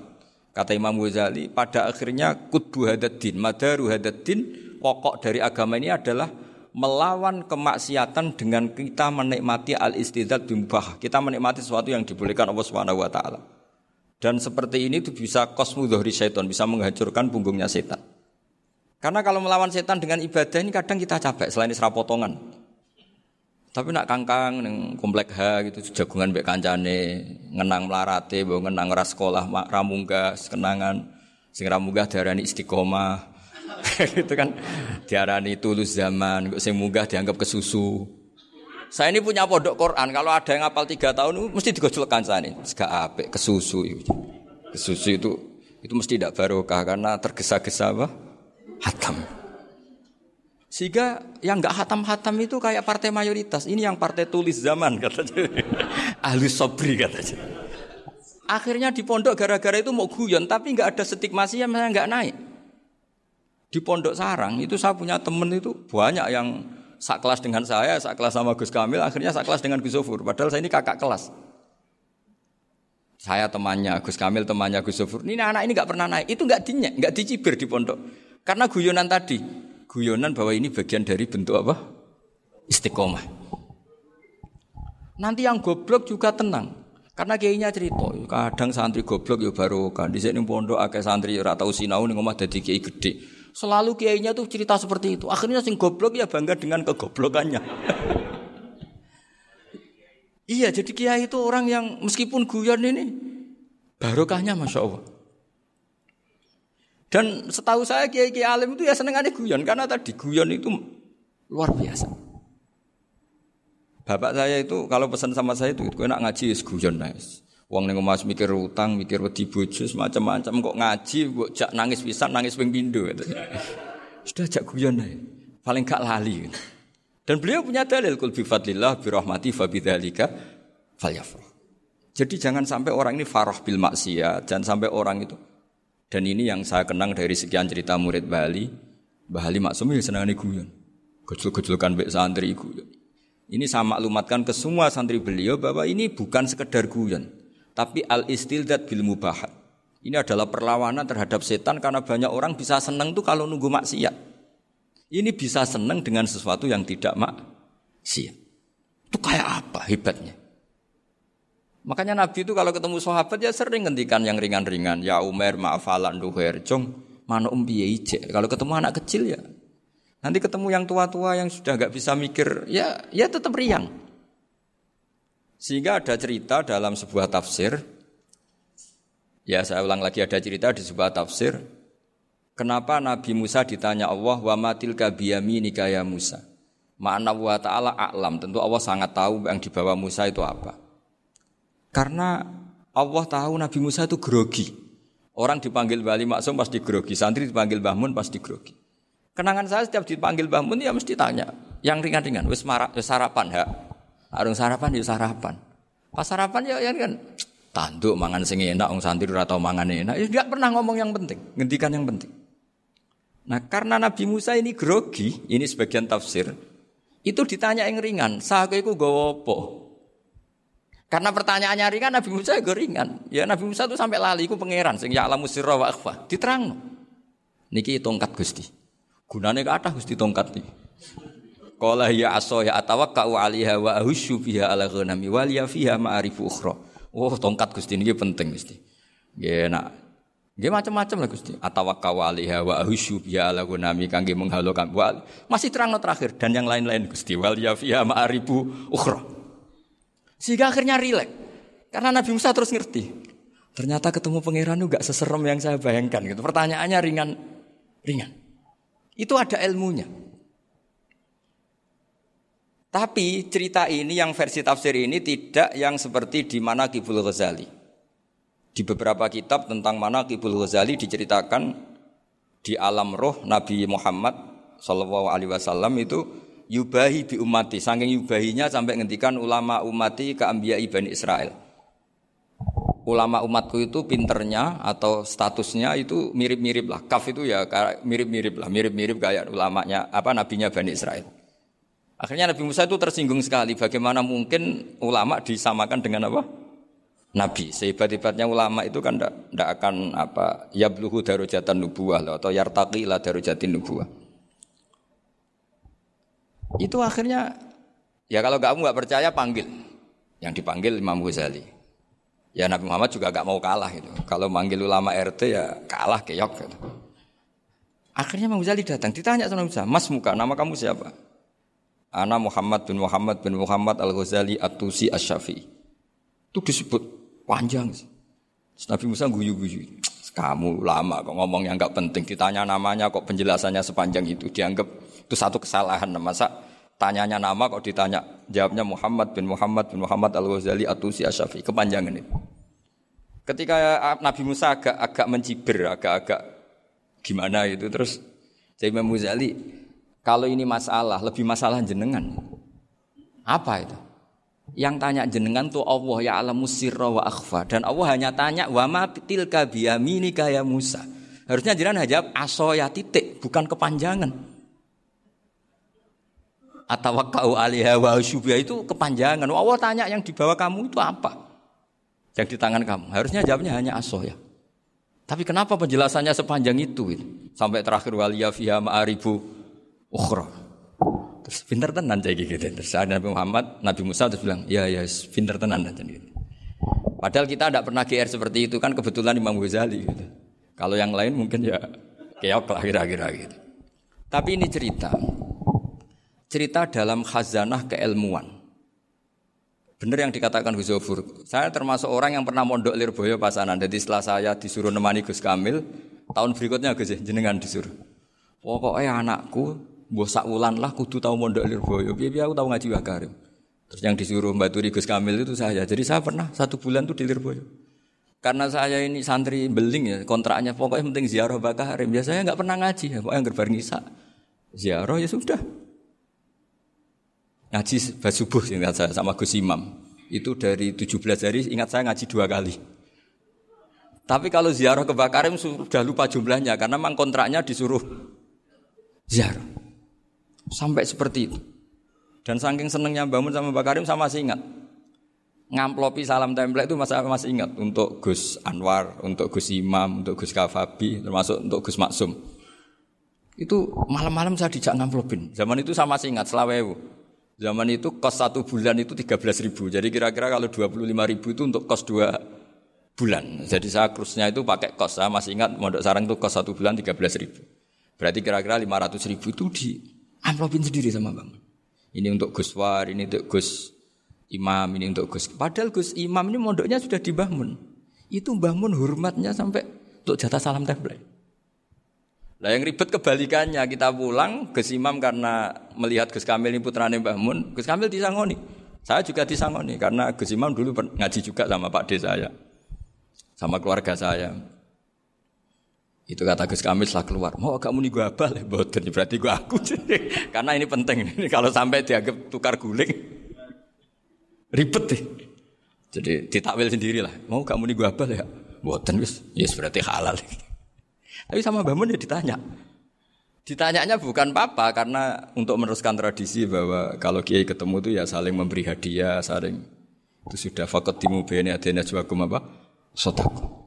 Kata Imam Ghazali, pada akhirnya kut buhadatin, madaru hadatin, pokok dari agama ini adalah melawan kemaksiatan dengan kita menikmati al istidzat bimbah. Kita menikmati sesuatu yang dibolehkan Allah Subhanahu wa taala. Dan seperti ini itu bisa kosmu dohri syaitan, bisa menghancurkan punggungnya setan. Karena kalau melawan setan dengan ibadah ini kadang kita capek selain potongan. Tapi nak kangkang neng komplek H gitu jagungan mbek kancane, ngenang melarate, bawa ngenang ras sekolah ramungga, kenangan sing ramungga darani istiqomah. *laughs* itu kan diarani tulus zaman, sing munggah dianggap kesusu. Saya ini punya pondok Quran. Kalau ada yang hafal tiga tahun, mesti digojolkan saya ini. Gak apik, kesusu. Kesusu itu itu mesti tidak barokah karena tergesa-gesa apa? Hatam. Sehingga yang nggak hatam-hatam itu kayak partai mayoritas. Ini yang partai tulis zaman katanya. *laughs* Ahli sobri katanya. Akhirnya di pondok gara-gara itu mau guyon, tapi nggak ada stigmasi yang nggak naik. Di pondok sarang itu saya punya temen itu banyak yang sak kelas dengan saya, sak kelas sama Gus Kamil, akhirnya sak kelas dengan Gus Sofur. Padahal saya ini kakak kelas. Saya temannya, Gus Kamil temannya Gus Sofur. Ini anak ini nggak pernah naik, itu nggak dinyek, nggak dicibir di pondok. Karena guyonan tadi, guyonan bahwa ini bagian dari bentuk apa? Istiqomah. Nanti yang goblok juga tenang. Karena kayaknya cerita, kadang santri goblok ya baru kan. Di sini pondok akeh santri ora tau sinau ning omah dadi kiai gede. Selalu kiainya tuh cerita seperti itu. Akhirnya sing goblok ya bangga dengan kegoblokannya. *laughs* iya, jadi kiai itu orang yang meskipun guyon ini barokahnya masya Allah. Dan setahu saya kiai-kiai alim itu ya seneng ada guyon karena tadi guyon itu luar biasa. Bapak saya itu kalau pesan sama saya itu, itu enak ngaji guyon nice. Wong ning omah mikir utang, mikir wedi bojo macam-macam kok ngaji kok jak nangis pisan, nangis ping pindho gitu. *laughs* Sudah jak guyon ae. Paling gak lali. Dan beliau punya dalil kul bi fadlillah bi rahmati fa bidzalika falyafrah. Jadi jangan sampai orang ini farah bil maksiat, jangan sampai orang itu. Dan ini yang saya kenang dari sekian cerita murid Bali, Mbah Ali Maksum ya senang guyon. Gejul-gejulkan bek santri guyon. Ini saya maklumatkan ke semua santri beliau bahwa ini bukan sekedar guyon. Tapi al istildat bil mubahat. Ini adalah perlawanan terhadap setan karena banyak orang bisa senang tuh kalau nunggu maksiat. Ini bisa senang dengan sesuatu yang tidak maksiat. Itu kayak apa hebatnya? Makanya Nabi itu kalau ketemu sahabat ya sering ngendikan yang ringan-ringan. Ya Umar, maafalan, duher, jong, mana umbi ije. Kalau ketemu anak kecil ya. Nanti ketemu yang tua-tua yang sudah nggak bisa mikir, ya ya tetap riang. Sehingga ada cerita dalam sebuah tafsir, ya saya ulang lagi ada cerita di sebuah tafsir, kenapa Nabi Musa ditanya Allah, wa matil kabiyami nikaya Musa. Ma'ana wa ta'ala a'lam, tentu Allah sangat tahu yang dibawa Musa itu apa. Karena Allah tahu Nabi Musa itu grogi. Orang dipanggil Bali Maksum pasti grogi, santri dipanggil Bahmun pasti grogi. Kenangan saya setiap dipanggil Bahmun ya mesti tanya, yang ringan-ringan, wis sarapan ya, Arung sarapan ya sarapan. Pas sarapan ya, ya kan tanduk mangan sing enak wong santri ora tau mangan enak. Ya enggak pernah ngomong yang penting, ngendikan yang penting. Nah, karena Nabi Musa ini grogi, ini sebagian tafsir. Itu ditanya yang ringan, sake iku gowo apa? Karena pertanyaannya ringan, Nabi Musa juga ringan. Ya Nabi Musa itu sampai lali, iku pangeran sing ya alamu sirra wa akhfa. Diterang. Niki tongkat Gusti. Gunane kathah Gusti tongkat iki. Qala ya aso ya atawakkau 'alaiha wa ahusyu fiha ala ghanami wa liya fiha ma'arifu ukhra. Oh, tongkat Gusti ini penting Gusti. Nggih nak Nggih macam-macam lah Gusti. Atawakkau 'alaiha wa ahusyu fiha ala ghanami kangge menghalokan. Masih terang terakhir dan yang lain-lain Gusti. Wal ya fiha ma'arifu ukhra. Sehingga akhirnya rileks. Karena Nabi Musa terus ngerti. Ternyata ketemu pangeran itu gak seserem yang saya bayangkan gitu. Pertanyaannya ringan ringan. Itu ada ilmunya. Tapi cerita ini yang versi tafsir ini tidak yang seperti di mana Kibul Ghazali. Di beberapa kitab tentang mana Kibul Ghazali diceritakan di alam roh Nabi Muhammad Shallallahu Alaihi Wasallam itu yubahi bi umati, saking yubahinya sampai ngendikan ulama umati ke Ambiya Ibani Israel. Ulama umatku itu pinternya atau statusnya itu mirip-mirip lah. Kaf itu ya mirip-mirip lah, mirip-mirip kayak ulamanya apa nabinya Bani Israel. Akhirnya Nabi Musa itu tersinggung sekali. Bagaimana mungkin ulama disamakan dengan apa? Nabi. Sehebat-hebatnya ulama itu kan tidak akan apa yabluhu darujatan nubuah atau yartaqi la darujatin nubuah. Itu akhirnya ya kalau kamu nggak percaya panggil. Yang dipanggil Imam Ghazali. Ya Nabi Muhammad juga gak mau kalah itu. Kalau manggil ulama RT ya kalah keok gitu. Akhirnya Imam Ghazali datang, ditanya sama Musa, Mas Muka, nama kamu siapa? Ana Muhammad bin Muhammad bin Muhammad Al-Ghazali At-Tusi Asy-Syafi'i. Itu disebut panjang sih. Nabi Musa guyu-guyu. Kamu lama kok ngomong yang nggak penting. Ditanya namanya kok penjelasannya sepanjang itu. Dianggap itu satu kesalahan. Masa tanyanya nama kok ditanya jawabnya Muhammad bin Muhammad bin Muhammad Al Ghazali Atusi Asyafi kepanjangan itu. Ketika Nabi Musa agak agak mencibir, agak-agak gimana itu terus Imam Ghazali kalau ini masalah lebih masalah jenengan. Apa itu? Yang tanya jenengan tuh Allah ya alamu sirra wa akhfa dan Allah hanya tanya wa ma tilka biyaminika ya Musa. Harusnya jenengan jawab aso ya titik bukan kepanjangan. Atau kau alihah wa itu kepanjangan. Allah tanya yang di bawah kamu itu apa? Yang di tangan kamu. Harusnya jawabnya hanya aso ya. Tapi kenapa penjelasannya sepanjang itu? Sampai terakhir waliya fiha ma'aribu ukhra. Terus pinter tenan cek gitu. Terus ada Nabi Muhammad, Nabi Musa terus bilang, ya ya pinter tenan dan gitu. Padahal kita tidak pernah GR seperti itu kan kebetulan Imam Ghazali gitu. Kalau yang lain mungkin ya keok lah kira-kira gitu. Tapi ini cerita. Cerita dalam khazanah keilmuan. Benar yang dikatakan Gus Zofur. Saya termasuk orang yang pernah mondok Lirboyo pasanan. Jadi setelah saya disuruh nemani Gus Kamil, tahun berikutnya Gus jenengan disuruh. Pokoknya anakku Mbok sak wulan lah kudu tahu mondok Lirboyo. Piye aku tahu ngaji Wakarim. Terus yang disuruh Mbak Turi Gus Kamil itu saya. Jadi saya pernah satu bulan tuh di Lirboyo. Karena saya ini santri beling ya, kontraknya pokoknya penting ziarah Bakarim. Biasanya nggak pernah ngaji, ya, pokoknya gerbar ngisa. Ziarah ya sudah. Ngaji pas subuh ingat saya sama Gus Imam. Itu dari 17 hari ingat saya ngaji dua kali. Tapi kalau ziarah ke Bakarim sudah lupa jumlahnya karena memang kontraknya disuruh ziarah. Sampai seperti itu. Dan saking senengnya bangun sama Mbak Karim sama masih ingat. Ngamplopi salam template itu masih, masih ingat untuk Gus Anwar, untuk Gus Imam, untuk Gus Kafabi, termasuk untuk Gus Maksum. Itu malam-malam saya dijak ngamplopin. Zaman itu sama masih ingat selawewu. Zaman itu kos satu bulan itu 13 ribu. Jadi kira-kira kalau 25 ribu itu untuk kos dua bulan. Jadi saya krusnya itu pakai kos. Saya masih ingat mondok sarang itu kos satu bulan 13 ribu. Berarti kira-kira 500 ribu itu di amplopin sendiri sama Bang. Ini untuk Gus War, ini untuk Gus Imam, ini untuk Gus. Padahal Gus Imam ini mondoknya sudah di Bahmun. Itu Bahmun hormatnya sampai untuk jatah salam template. Lah yang ribet kebalikannya kita pulang Gus Imam karena melihat Gus Kamil ini putrane Mbah Mun, Gus Kamil disangoni. Saya juga disangoni karena Gus Imam dulu ngaji juga sama Pak D saya. Sama keluarga saya. Itu kata Gus Kamil setelah keluar. Mau kamu nih gue abal boten. Berarti gue aku. *laughs* Karena ini penting. *laughs* Ini kalau sampai dianggap tukar guling, ribet deh. Jadi ditakwil sendiri lah. Mau kamu nih gue abal ya, boten wis. Yes berarti halal. *laughs* Tapi sama Mbak ya ditanya. Ditanyanya bukan papa karena untuk meneruskan tradisi bahwa kalau kiai ketemu itu ya saling memberi hadiah, saling itu sudah fakat timu bene adena juakum apa? Sotaku.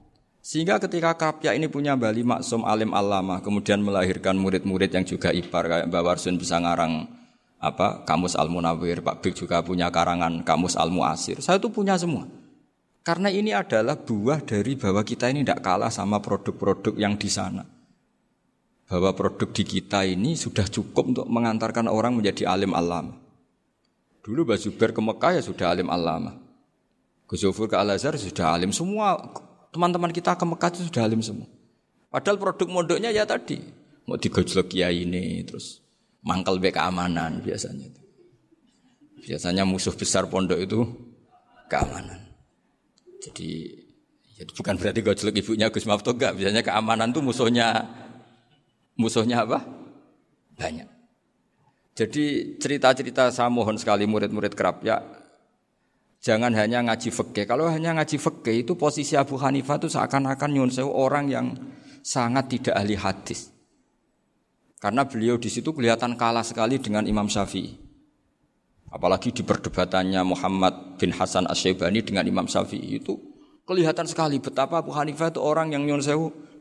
Sehingga ketika Kapya ini punya Bali Maksum Alim Alama, kemudian melahirkan murid-murid yang juga ipar kayak Mbak Warsun bisa ngarang apa Kamus Al Munawir, Pak Bik juga punya karangan Kamus Al Muasir. Saya itu punya semua. Karena ini adalah buah dari bahwa kita ini tidak kalah sama produk-produk yang di sana. Bahwa produk di kita ini sudah cukup untuk mengantarkan orang menjadi alim alama. Dulu Mbak Zubair ke Mekah ya sudah alim alama. Gus ke Al-Azhar sudah alim semua Teman-teman kita ke Mekah itu sudah alim semua. Padahal produk mondoknya ya tadi. Mau digojlok kiai ini, terus mangkal be keamanan biasanya. Biasanya musuh besar pondok itu keamanan. Jadi ya bukan berarti gojlok ibunya Gus Mafto enggak. Biasanya keamanan itu musuhnya musuhnya apa? Banyak. Jadi cerita-cerita saya mohon sekali murid-murid kerap ya Jangan hanya ngaji fikih. Kalau hanya ngaji fikih itu posisi Abu Hanifah itu seakan-akan nyun orang yang sangat tidak ahli hadis. Karena beliau di situ kelihatan kalah sekali dengan Imam Syafi'i. Apalagi di perdebatannya Muhammad bin Hasan Asy-Syaibani dengan Imam Syafi'i itu kelihatan sekali betapa Abu Hanifah itu orang yang nyun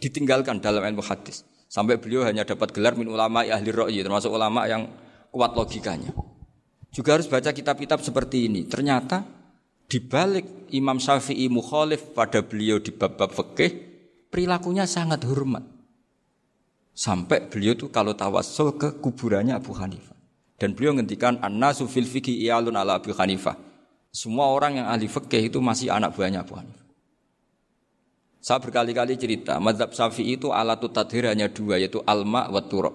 ditinggalkan dalam ilmu hadis. Sampai beliau hanya dapat gelar min ulama ahli ra'yi termasuk ulama yang kuat logikanya. Juga harus baca kitab-kitab seperti ini. Ternyata di balik Imam Syafi'i mukhalif pada beliau di bab-bab fikih, perilakunya sangat hormat. Sampai beliau tuh kalau tawassul ke kuburannya Abu Hanifah. Dan beliau ngendikan an-nasu fil fiqhi iyalun ala Abu Hanifah. Semua orang yang ahli fikih itu masih anak buahnya Abu Hanifah. Saya berkali-kali cerita, mazhab Syafi'i itu alat tadhir hanya dua, yaitu alma wa turab.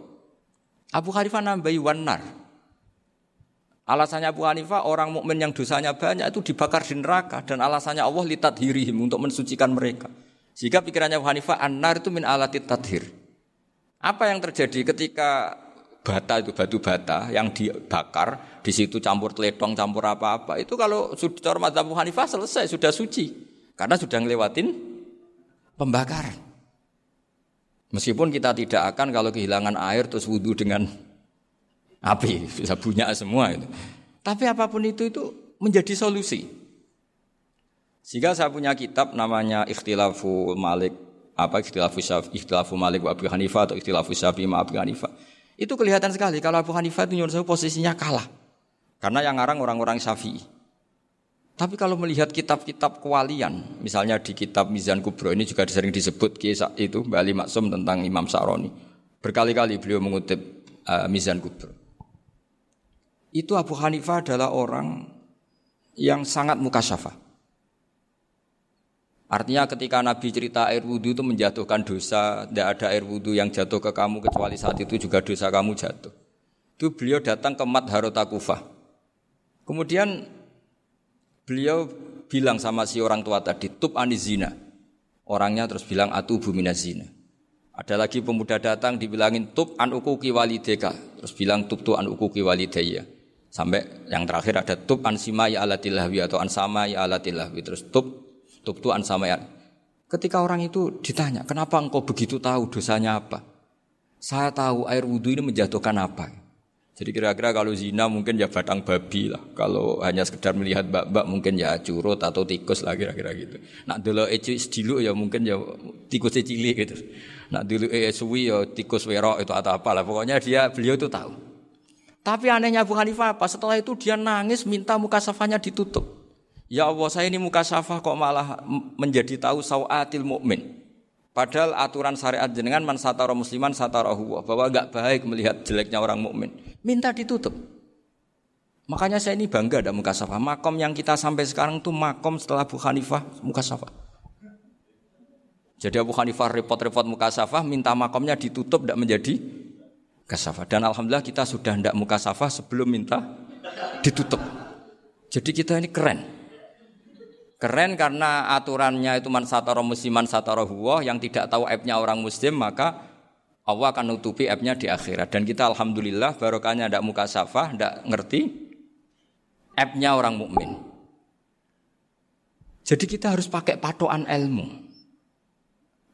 Abu Hanifah nambahi wanar. Alasannya Abu Hanifah orang mukmin yang dosanya banyak itu dibakar di neraka dan alasannya Allah litat hirihim untuk mensucikan mereka. Jika pikirannya Abu Hanifah anar itu min alatit tadhir. Apa yang terjadi ketika bata itu batu bata yang dibakar di situ campur teletong campur apa-apa itu kalau sudah Abu Hanifah selesai sudah suci karena sudah ngelewatin pembakaran. Meskipun kita tidak akan kalau kehilangan air terus wudhu dengan api, bisa punya semua itu. Tapi apa pun itu itu menjadi solusi. Sehingga saya punya kitab namanya Ikhtilafu Malik apa Ikhtilafu Syafi, Ikhtilafu Malik wa Abu Hanifah atau Ikhtilafu Syafi ma Abu Hanifah. Itu kelihatan sekali kalau Abu Hanifah itu nyuruh posisinya kalah. Karena yang ngarang orang-orang Syafi'i. Tapi kalau melihat kitab-kitab kewalian, misalnya di kitab Mizan Kubro ini juga sering disebut kisah itu Bali Maksum tentang Imam Saroni. Berkali-kali beliau mengutip uh, Mizan Kubro itu Abu Hanifah adalah orang yang sangat mukasyafah. Artinya ketika Nabi cerita air wudhu itu menjatuhkan dosa, tidak ada air wudhu yang jatuh ke kamu kecuali saat itu juga dosa kamu jatuh. Itu beliau datang ke Mat Harota Kufah. Kemudian beliau bilang sama si orang tua tadi, tub anizina. Orangnya terus bilang atu buminazina. Ada lagi pemuda datang dibilangin tub an ukuki walideka. Terus bilang tub tu an ukuki walidaya. Sampai yang terakhir ada tub an simai alatilahwi atau an samai alatilahwi. Terus tub tub tu an samai. Ketika orang itu ditanya, kenapa engkau begitu tahu dosanya apa? Saya tahu air wudhu ini menjatuhkan apa. Jadi kira-kira kalau zina mungkin ya batang babi lah. Kalau hanya sekedar melihat bak-bak mungkin ya curut atau tikus lah kira-kira gitu. Nak dulu eci dulu ya mungkin ya tikus cilik gitu. Nak dulu suwi ya tikus werok itu atau apa lah. Pokoknya dia beliau itu tahu. Tapi anehnya Abu Hanifah apa? Setelah itu dia nangis minta muka safahnya ditutup. Ya Allah, saya ini muka safah kok malah menjadi tahu sawatil mukmin. Padahal aturan syariat jenengan man satara musliman satara huwa bahwa enggak baik melihat jeleknya orang mukmin. Minta ditutup. Makanya saya ini bangga ada muka safah. Makom yang kita sampai sekarang itu makom setelah Abu Hanifah muka safah. Jadi Abu Hanifah repot-repot muka safah minta makomnya ditutup tidak menjadi kasafah. Dan alhamdulillah kita sudah tidak muka safah sebelum minta ditutup. Jadi kita ini keren. Keren karena aturannya itu man satara musliman satara huwa yang tidak tahu aibnya orang muslim maka Allah akan nutupi aibnya di akhirat. Dan kita alhamdulillah barokahnya tidak muka safah, tidak ngerti aibnya orang mukmin. Jadi kita harus pakai patokan ilmu.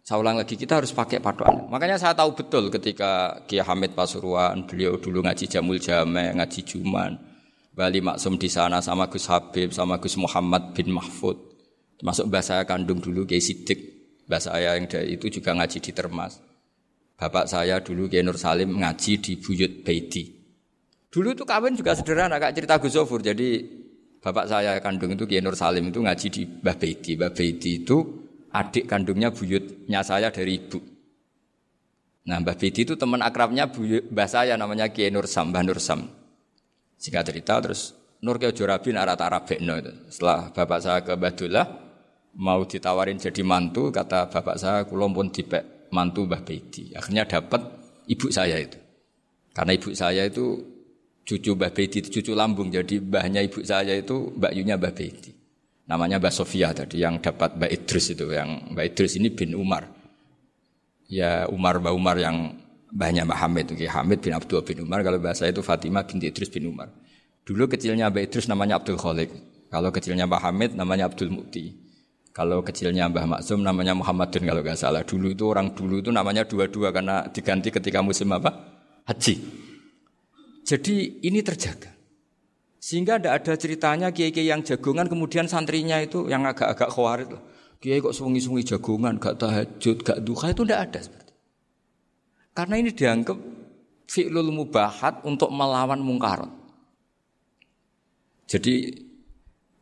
Saya ulang lagi, kita harus pakai patokan. Makanya saya tahu betul ketika Kiai Hamid Pasuruan, beliau dulu ngaji Jamul Jame, ngaji Juman, Bali Maksum di sana sama Gus Habib, sama Gus Muhammad bin Mahfud. Termasuk bahasa saya kandung dulu Kiai Sidik, bahasa saya yang dari itu juga ngaji di Termas. Bapak saya dulu Kiai Nur Salim ngaji di Buyut Beiti. Dulu itu kawin juga sederhana, kak cerita Gus Zofur. Jadi bapak saya kandung itu Kiai Nur Salim itu ngaji di Mbah Beiti. Mbah Beiti itu adik kandungnya buyutnya saya dari ibu. Nah Mbah Bidi itu teman akrabnya buyut, mbah saya namanya Kiai Nursam, Mbah Nursam. Singkat cerita terus Nur Kiai narat Arabekno itu. Setelah bapak saya ke Badullah mau ditawarin jadi mantu, kata bapak saya kulon pun dipek mantu Mbah Bidi. Akhirnya dapat ibu saya itu. Karena ibu saya itu cucu Mbah Bedi, cucu lambung. Jadi mbahnya ibu saya itu Mbak Yunya Mbah Bedi namanya Mbak Sofia tadi yang dapat Mbak Idris itu yang Mbak Idris ini bin Umar. Ya Umar Mbak Umar yang banyak Mbak Hamid okay. Hamid bin Abdul bin Umar. Kalau bahasa itu Fatimah binti Idris bin Umar. Dulu kecilnya Mbak Idris namanya Abdul Khalik kalau kecilnya Mbak Hamid namanya Abdul Mukti kalau kecilnya Mbah Maksum namanya Muhammadun kalau nggak salah. Dulu itu orang dulu itu namanya dua-dua karena diganti ketika musim apa? Haji. Jadi ini terjaga sehingga tidak ada ceritanya kiai-kiai yang jagongan kemudian santrinya itu yang agak-agak khawarit loh. Kiai kok sungi-sungi jagongan, gak tahajud, gak duha itu tidak ada seperti. Karena ini dianggap fi'lul mubahat untuk melawan mungkarat. Jadi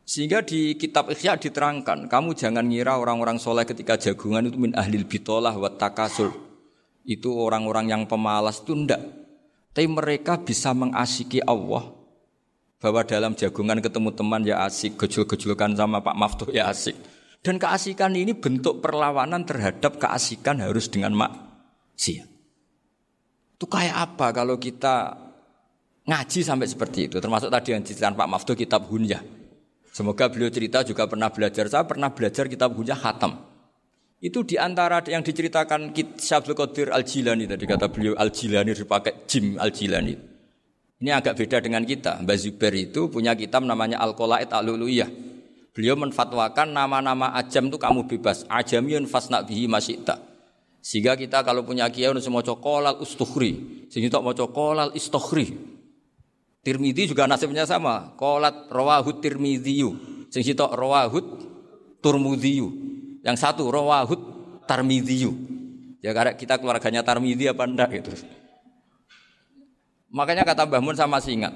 sehingga di kitab Ikhya diterangkan, kamu jangan ngira orang-orang soleh ketika jagungan itu min ahlil bitolah wa takasur. Itu orang-orang yang pemalas itu ndak. Tapi mereka bisa mengasiki Allah bahwa dalam jagungan ketemu teman ya asik, gejol-gejolkan sama Pak Maftuh ya asik. Dan keasikan ini bentuk perlawanan terhadap keasikan harus dengan maksiat. Itu kayak apa kalau kita ngaji sampai seperti itu. Termasuk tadi yang diceritakan Pak Maftu kitab Hunyah. Semoga beliau cerita juga pernah belajar. Saya pernah belajar kitab Hunyah Hatam. Itu di antara yang diceritakan Syabdul Qadir Al-Jilani tadi kata beliau Al-Jilani dipakai Jim Al-Jilani. Ini agak beda dengan kita. Mbak Zubair itu punya kitab namanya Al-Qolaid Al-Luluyah. Beliau menfatwakan nama-nama ajam itu kamu bebas. Ajamiyun fasna bihi masyikta. Sehingga kita kalau punya kiai harus mau cokolal ustukhri. Sehingga tak mau cokolal istukhri. Tirmidhi juga nasibnya sama. Kolat rawahut tirmidhiyu. Sehingga tak rawahut turmudhiyu. Yang satu rawahut tarmidhiyu. Ya karena kita keluarganya tarmidhi apa enggak gitu. Makanya kata Mbah Mun sama masih ingat.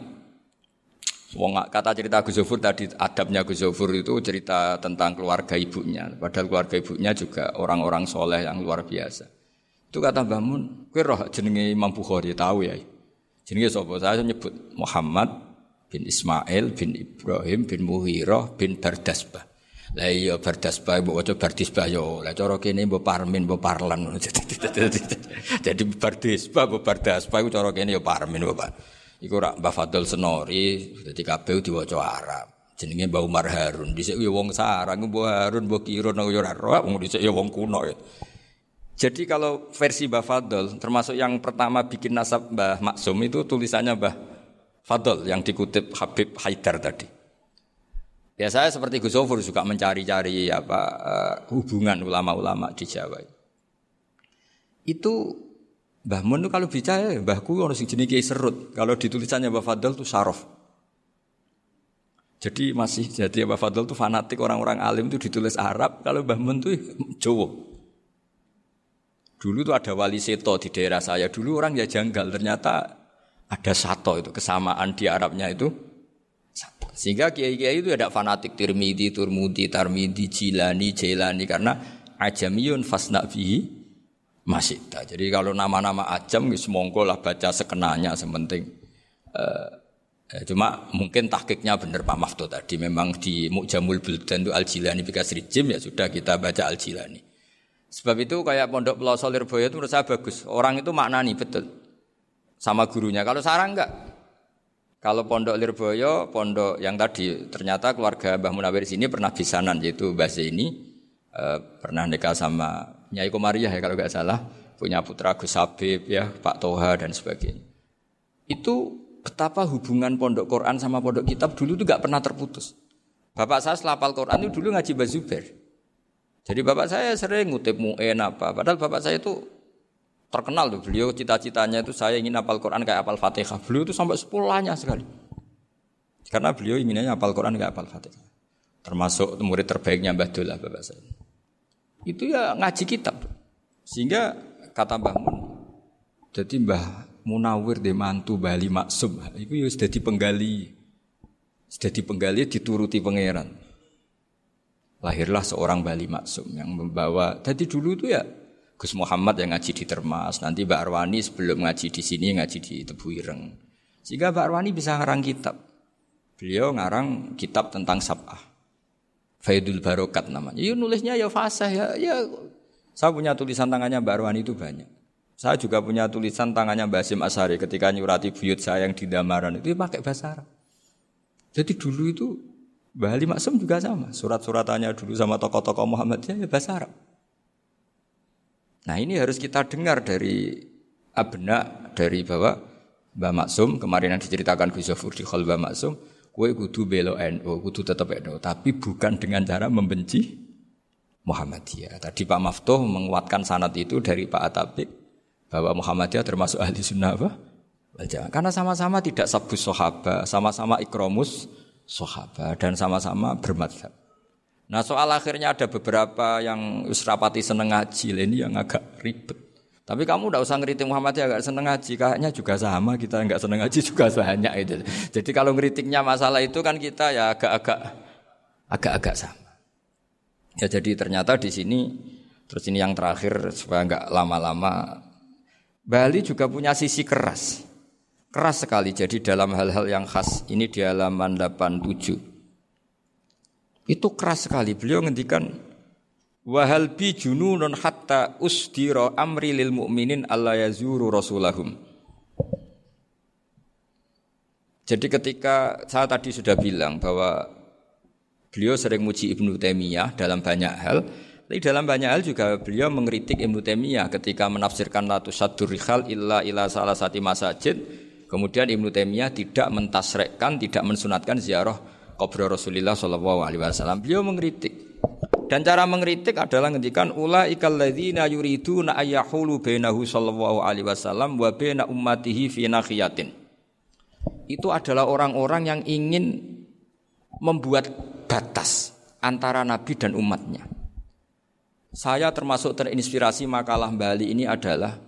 Wong kata cerita Gus Zofur tadi adabnya Gus Zofur itu cerita tentang keluarga ibunya. Padahal keluarga ibunya juga orang-orang soleh yang luar biasa. Itu kata Mbah Mun, kowe roh jenenge Imam Bukhari tahu ya. Jenenge sapa? Saya nyebut Muhammad bin Ismail bin Ibrahim bin Muhirah bin Bardasbah. Lah iya Bardasbah mbok waca Bardisbah yo. Lah cara kene mbok Parmin mbok Parlan. *laughs* Jadi Bardisbah mbok Bardasbah iku cara kene yo Parmin mbok Iku rak Mbah Fadl Senori, dadi kabeh diwaca Arab. Jenenge Mbah Umar Harun. Dhisik ya wong sarang, Mbah Harun, Mbah Kirun ya ora roh, wong dhisik ya wong kuno ya. Jadi kalau versi Mbah Fadl, termasuk yang pertama bikin nasab Mbah Maksum itu tulisannya Mbah Fadl yang dikutip Habib Haidar tadi. Ya saya seperti Gus Zofur juga mencari-cari apa uh, hubungan ulama-ulama di Jawa. Itu Mbah Mun itu kalau bicara, mbahku orang sing jenis serut. Kalau ditulisannya Mbah Fadl itu sarof. Jadi masih jadi Mbah Fadl itu fanatik orang-orang alim itu ditulis Arab. Kalau Mbah Mun itu *laughs* Jawa. Dulu itu ada wali seto di daerah saya. Dulu orang ya janggal. Ternyata ada sato itu kesamaan di Arabnya itu. Sehingga kiai-kiai itu ada fanatik Tirmidhi, Turmudi, Tarmidi, Jilani, Jailani karena ajamiyun fasna masih tak. Jadi kalau nama-nama ajam wis monggo lah baca sekenanya sementing. Uh, cuma mungkin tahkiknya benar Pak Mafto tadi memang di Mujamul Buldan itu Al-Jilani Bikasri Jim ya sudah kita baca Al-Jilani. Sebab itu kayak Pondok Pelosok Lirboyo itu menurut saya bagus. Orang itu maknani betul sama gurunya. Kalau sarang enggak. Kalau Pondok Lirboyo, pondok yang tadi ternyata keluarga Mbah Munawir sini pernah bisanan yaitu Mbah ini uh, pernah nikah sama Nyai Komariah ya kalau nggak salah, punya putra Gus Habib ya, Pak Toha dan sebagainya. Itu betapa hubungan pondok Quran sama pondok kitab dulu itu nggak pernah terputus. Bapak saya selapal Quran itu dulu ngaji Bazuber. Jadi bapak saya sering ngutip mu'en apa. Padahal bapak saya itu terkenal tuh. Beliau cita-citanya itu saya ingin apal Quran kayak apal Fatihah. Beliau itu sampai sepulahnya sekali. Karena beliau inginnya apal Quran kayak apal Fatihah. Termasuk murid terbaiknya Mbah Dullah bapak saya itu ya ngaji kitab. Sehingga kata Mbah Mun, jadi Mbah Munawir di mantu Bali Maksum, itu ya sudah penggali, sudah penggali dituruti pangeran. Lahirlah seorang Bali Maksum yang membawa. Jadi dulu itu ya Gus Muhammad yang ngaji di Termas, nanti Mbak Arwani sebelum ngaji di sini ngaji di Tebu Ireng. Sehingga Mbak Arwani bisa ngarang kitab. Beliau ngarang kitab tentang sabah. Faidul Barokat namanya. Ya nulisnya ya fasih ya. ya. Saya punya tulisan tangannya Mbak Arwani itu banyak. Saya juga punya tulisan tangannya Mbak Asim Asari ketika nyurati buyut saya yang di Damaran itu pakai bahasa Arab. Jadi dulu itu Mbak Ali Maksum juga sama. Surat-suratannya dulu sama tokoh-tokoh Muhammadiyah ya bahasa Arab. Nah ini harus kita dengar dari abna dari bahwa Mbak Maksum kemarin yang diceritakan Gus Zafur di Khol Maksum Kue kudu belo NU, kudu tetap NU, tapi bukan dengan cara membenci Muhammadiyah. Tadi Pak Maftuh menguatkan sanat itu dari Pak Atabik bahwa Muhammadiyah termasuk ahli sunnah apa? Karena sama-sama tidak sabus sohaba, sama-sama ikromus sohaba, dan sama-sama bermadhab. Nah soal akhirnya ada beberapa yang usrapati seneng ngaji, ini yang agak ribet. Tapi kamu tidak usah ngeritik Muhammadiyah agak seneng ngaji, kayaknya juga sama kita nggak seneng ngaji *laughs* juga banyak itu. Jadi kalau ngeritiknya masalah itu kan kita ya agak-agak agak-agak sama. Ya jadi ternyata di sini terus ini yang terakhir supaya nggak lama-lama Bali juga punya sisi keras. Keras sekali. Jadi dalam hal-hal yang khas ini di halaman 87. Itu keras sekali. Beliau ngendikan Wahal bi jununun hatta usdira amri lil mu'minin alla yazuru rasulahum. Jadi ketika saya tadi sudah bilang bahwa beliau sering muji Ibnu Taimiyah dalam banyak hal, tapi dalam banyak hal juga beliau mengkritik Ibnu Taimiyah ketika menafsirkan latu sadur rihal illa ila salah satu masajid. Kemudian Ibnu Taimiyah tidak mentasrekkan, tidak mensunatkan ziarah kubur Rasulullah Shallallahu Alaihi Wasallam. Beliau mengkritik. Dan cara mengkritik adalah ngendikan ulaikal ladzina yuriduna ayyahulu bainahu sallallahu alaihi wasallam wa baina ummatihi fi nakhiyatin. Itu adalah orang-orang yang ingin membuat batas antara nabi dan umatnya. Saya termasuk terinspirasi makalah Bali ini adalah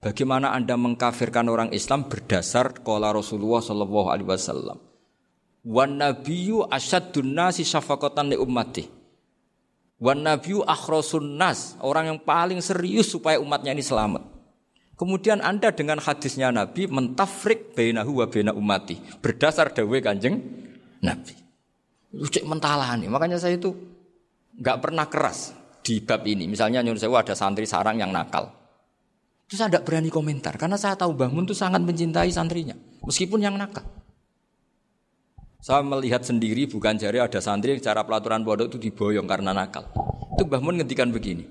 bagaimana Anda mengkafirkan orang Islam berdasar qala Rasulullah sallallahu alaihi wasallam. Wan nabiyyu asyaddun nasi syafaqatan li ummatihi Wan nabiyyu akhrasun nas, orang yang paling serius supaya umatnya ini selamat. Kemudian Anda dengan hadisnya Nabi mentafrik bainahu wa baina ummati berdasar dawe Kanjeng Nabi. Itu cek nih. Makanya saya itu nggak pernah keras di bab ini. Misalnya nyuruh saya ada santri sarang yang nakal. Itu saya tidak berani komentar karena saya tahu Mbah Mun itu sangat mencintai santrinya meskipun yang nakal. Saya melihat sendiri bukan jari ada santri yang cara pelaturan pondok itu diboyong karena nakal. Itu Mbah Mun ngendikan begini.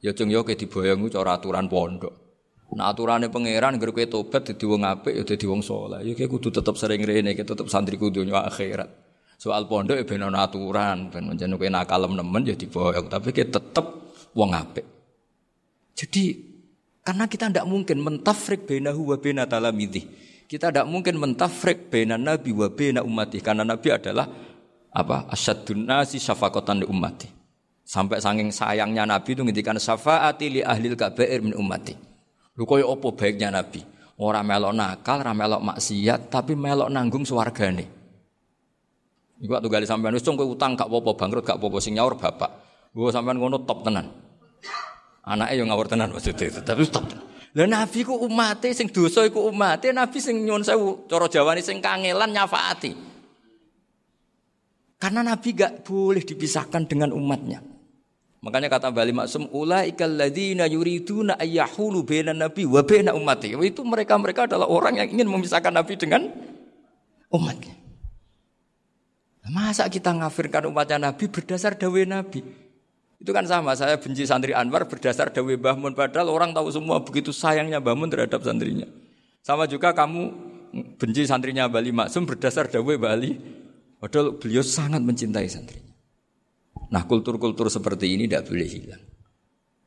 Ya cung yo ke diboyong cara aturan pondok. Nah aturannya pangeran ger kowe tobat dadi wong apik ya dadi wong saleh. Ya kudu tetep sering rene, kowe tetep santri kudu akhirat. Soal pondok ya ben aturan, ben menjen kowe nakal nemen ya diboyong, tapi kowe tetep wong apik. Jadi karena kita tidak mungkin mentafrik bainahu wa talamidhi. Kita tidak mungkin mentafrik bena nabi wa bena umati karena nabi adalah apa asyadun nasi syafaqatan li ummati. Sampai saking sayangnya nabi itu ngintikan syafaati li ahlil kabair min ummati. Lu koyo opo baiknya nabi? Orang melok nakal, orang melok maksiat, tapi melok nanggung swargane. Iku waktu gali sampean wis kowe utang gak apa-apa bangkrut gak apa-apa sing nyaur bapak. Gue sampean ngono top tenan. Anaknya yang ngawur tenan maksudnya itu, tapi top tenan. Lah nabi ku umate sing dosa iku umate, nabi sing nyuwun sewu cara Jawane sing kangelan nyafaati. Karena nabi gak boleh dipisahkan dengan umatnya. Makanya kata Bali Maksum, ulaikal ladzina yuriduna ayyahulu bainan nabi wa baina ummati. Itu mereka-mereka adalah orang yang ingin memisahkan nabi dengan umatnya. Masa kita ngafirkan umatnya nabi berdasar dawe nabi? Itu kan sama, saya benci santri Anwar berdasar Dawe Bahmun. Padahal orang tahu semua begitu sayangnya Bahmun terhadap santrinya. Sama juga kamu benci santrinya Bali Maksum berdasar Dawe Bali. Padahal beliau sangat mencintai santrinya. Nah kultur-kultur seperti ini tidak boleh hilang.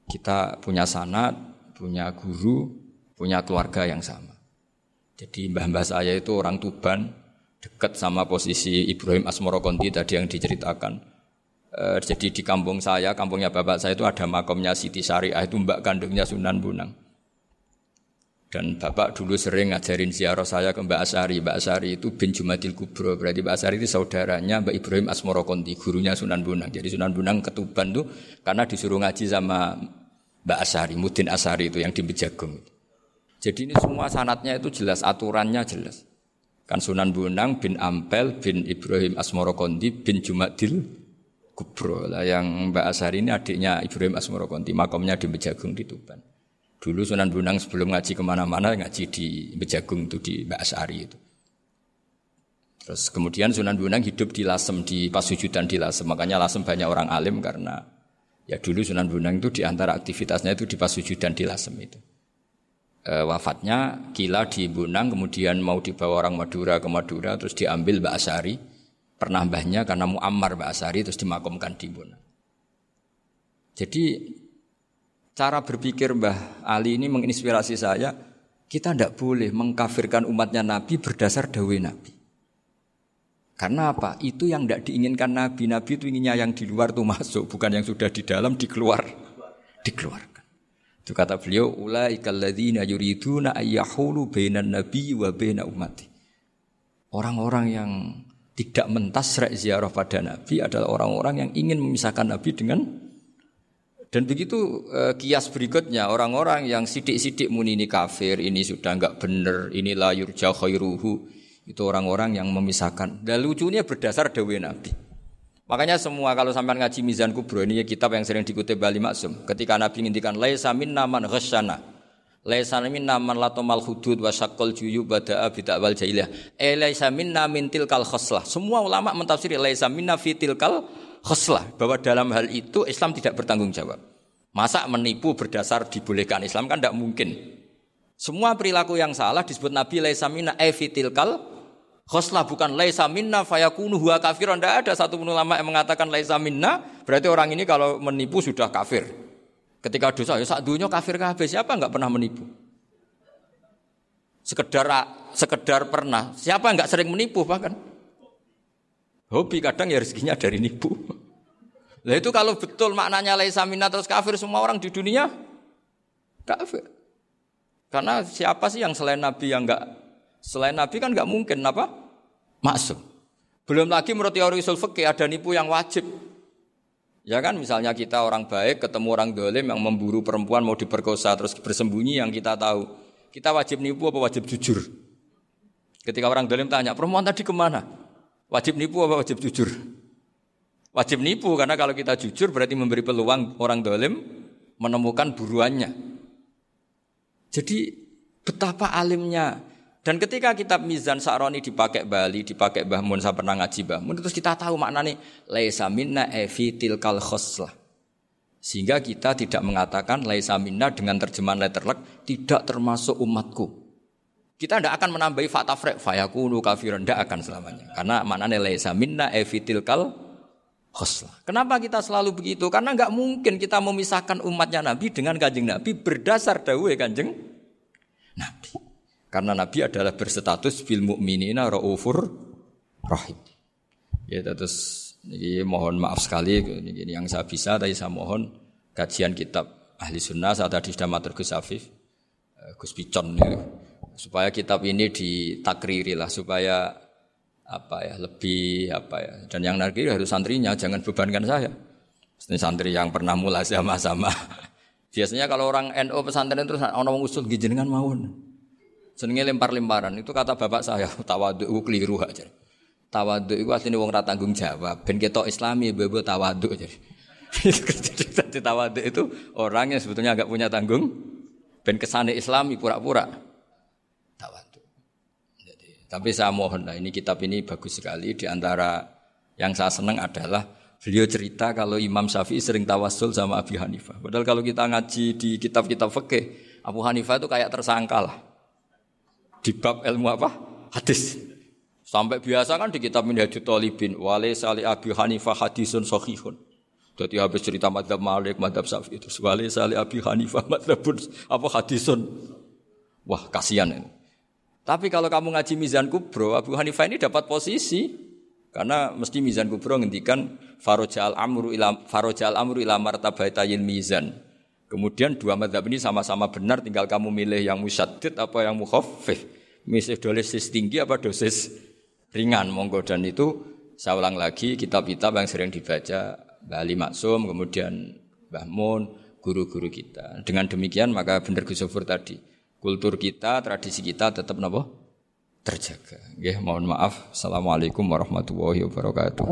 Kita punya sanat, punya guru, punya keluarga yang sama. Jadi mbah-mbah saya itu orang Tuban, dekat sama posisi Ibrahim Asmoro Konti tadi yang diceritakan Eh, jadi di kampung saya, kampungnya bapak saya itu ada makomnya Siti Syariah itu mbak kandungnya Sunan Bunang. Dan bapak dulu sering ngajarin ziarah saya ke Mbak Asari. Mbak Asari itu bin Jumadil Kubro. Berarti Mbak Asari itu saudaranya Mbak Ibrahim Asmoro Konti, gurunya Sunan Bunang. Jadi Sunan Bunang ketuban tuh karena disuruh ngaji sama Mbak Asari, Mudin Asari itu yang di Bejagung. Jadi ini semua sanatnya itu jelas, aturannya jelas. Kan Sunan Bunang bin Ampel bin Ibrahim Asmoro Konti bin Jumadil Kubro lah yang Mbak Asari ini adiknya Ibrahim Asmoro Konti makamnya di Bejagung di Tuban. Dulu Sunan Bunang sebelum ngaji ke mana-mana ngaji di Bejagung itu di Mbak Asari itu. Terus kemudian Sunan Bunang hidup di Lasem di Pasujudan di Lasem makanya Lasem banyak orang alim karena ya dulu Sunan Bunang itu di antara aktivitasnya itu di Pasujudan di Lasem itu. E, wafatnya kila di Bunang kemudian mau dibawa orang Madura ke Madura terus diambil Mbak Asari pernah mbahnya karena Muammar Mbak Asari terus dimakamkan di Bona. Jadi cara berpikir Mbah Ali ini menginspirasi saya, kita tidak boleh mengkafirkan umatnya Nabi berdasar dawe Nabi. Karena apa? Itu yang tidak diinginkan Nabi. Nabi itu inginnya yang di luar itu masuk, bukan yang sudah di dalam dikeluar, dikeluarkan. Itu kata beliau, ulaikal ladzina yuriduna ayyahulu bainan nabi wa baina ummati. Orang-orang yang tidak mentasrek ziarah pada Nabi adalah orang-orang yang ingin memisahkan Nabi dengan dan begitu eh, kias berikutnya orang-orang yang sidik-sidik muni ini kafir, ini sudah enggak benar, ini layur jauh khairuhu. Itu orang-orang yang memisahkan. Dan lucunya berdasar dawe Nabi. Makanya semua kalau sampai ngaji Mizan Kubro ini ya kitab yang sering dikutip Bali Maksum. Ketika Nabi ngintikan laisa minna man ghasyana. Laisa minna man latomal hudud wa syaqqal juyu bada'a bidakwal jahiliyah. Eh laisa minna min tilkal khoslah. Semua ulama mentafsiri laisa minna fi tilkal khoslah. Bahwa dalam hal itu Islam tidak bertanggung jawab. Masa menipu berdasar dibolehkan Islam kan tidak mungkin. Semua perilaku yang salah disebut Nabi laisa minna e fi tilkal khoslah. Bukan laisa minna fayakunu huwa kafir. Tidak ada satu ulama yang mengatakan laisa minna. Berarti orang ini kalau menipu sudah kafir. Ketika dosa, ya dunia kafir kafir siapa nggak pernah menipu? Sekedar sekedar pernah. Siapa nggak sering menipu bahkan? Hobi kadang ya rezekinya dari nipu. *laughs* Lah itu kalau betul maknanya laisa minna terus kafir semua orang di dunia kafir. Karena siapa sih yang selain Nabi yang nggak selain Nabi kan nggak mungkin apa? Masuk. Belum lagi menurut teori usul ada nipu yang wajib. Ya kan misalnya kita orang baik ketemu orang dolim yang memburu perempuan mau diperkosa terus bersembunyi yang kita tahu. Kita wajib nipu apa wajib jujur? Ketika orang dolim tanya, perempuan tadi ke mana? Wajib nipu apa wajib jujur? Wajib nipu karena kalau kita jujur berarti memberi peluang orang dolim menemukan buruannya. Jadi betapa alimnya dan ketika kitab Mizan Sa'roni dipakai Bali, dipakai Mbah Mun, saya pernah ngaji Mbah Mun, terus kita tahu maknanya laisa minna evi tilkal khoslah. Sehingga kita tidak mengatakan laisa minna dengan terjemahan letterlek tidak termasuk umatku. Kita tidak akan menambahi fakta frek fayakunu kafiran tidak akan selamanya. Karena maknanya laisa minna evi tilkal khoslah. Kenapa kita selalu begitu? Karena nggak mungkin kita memisahkan umatnya Nabi dengan kanjeng Nabi berdasar dawuh kanjeng Nabi. Karena Nabi adalah berstatus bil mukminina raufur rahim. Ya terus ini mohon maaf sekali ini yang saya bisa tapi saya mohon kajian kitab ahli sunnah saat tadi sudah matur Gus Afif eh, Gus Picon ya, supaya kitab ini ditakriri lah supaya apa ya lebih apa ya. Dan yang nanti harus santrinya jangan bebankan saya. Ini santri yang pernah mulai sama-sama. *laughs* Biasanya kalau orang NU pesantren terus orang usul gijengan mawon Senengnya lempar-lemparan itu kata bapak saya *laughs* tawaduk itu keliru aja. Tawaduk itu aslinya wong rata tanggung jawab. Ben ketok Islami bebo tawaduk aja. Jadi *laughs* tawaduk itu orang yang sebetulnya agak punya tanggung. Ben kesane Islami pura-pura tawaduk. Jadi, tapi saya mohon lah ini kitab ini bagus sekali. Di antara yang saya senang adalah beliau cerita kalau Imam Syafi'i sering tawasul sama Abi Hanifah. Padahal kalau kita ngaji di kitab-kitab fikih, Abu Hanifah itu kayak tersangka lah di bab ilmu apa? Hadis. Sampai biasa kan di kitab Minhajul Talibin, wale sali Abi Hanifah hadisun sahihun. Jadi habis cerita madhab Malik, madhab Syafi'i itu. Wale sali Abi Hanifah madhabun apa hadisun. Wah kasihan ini. Tapi kalau kamu ngaji Mizan Kubro, Abu Hanifah ini dapat posisi. Karena mesti Mizan Kubro ngendikan faroja al amru ila faroja al amru ila martabatayil mizan. Kemudian dua madhab ini sama-sama benar, tinggal kamu milih yang musyadid apa yang mukhaffif. Milih dosis tinggi apa dosis ringan, monggo. Dan itu saya ulang lagi, kitab-kitab yang sering dibaca, Bali Maksum, kemudian Mbah Mun, guru-guru kita. Dengan demikian maka benar Gus tadi, kultur kita, tradisi kita tetap nopo terjaga. Oke, mohon maaf. Assalamualaikum warahmatullahi wabarakatuh.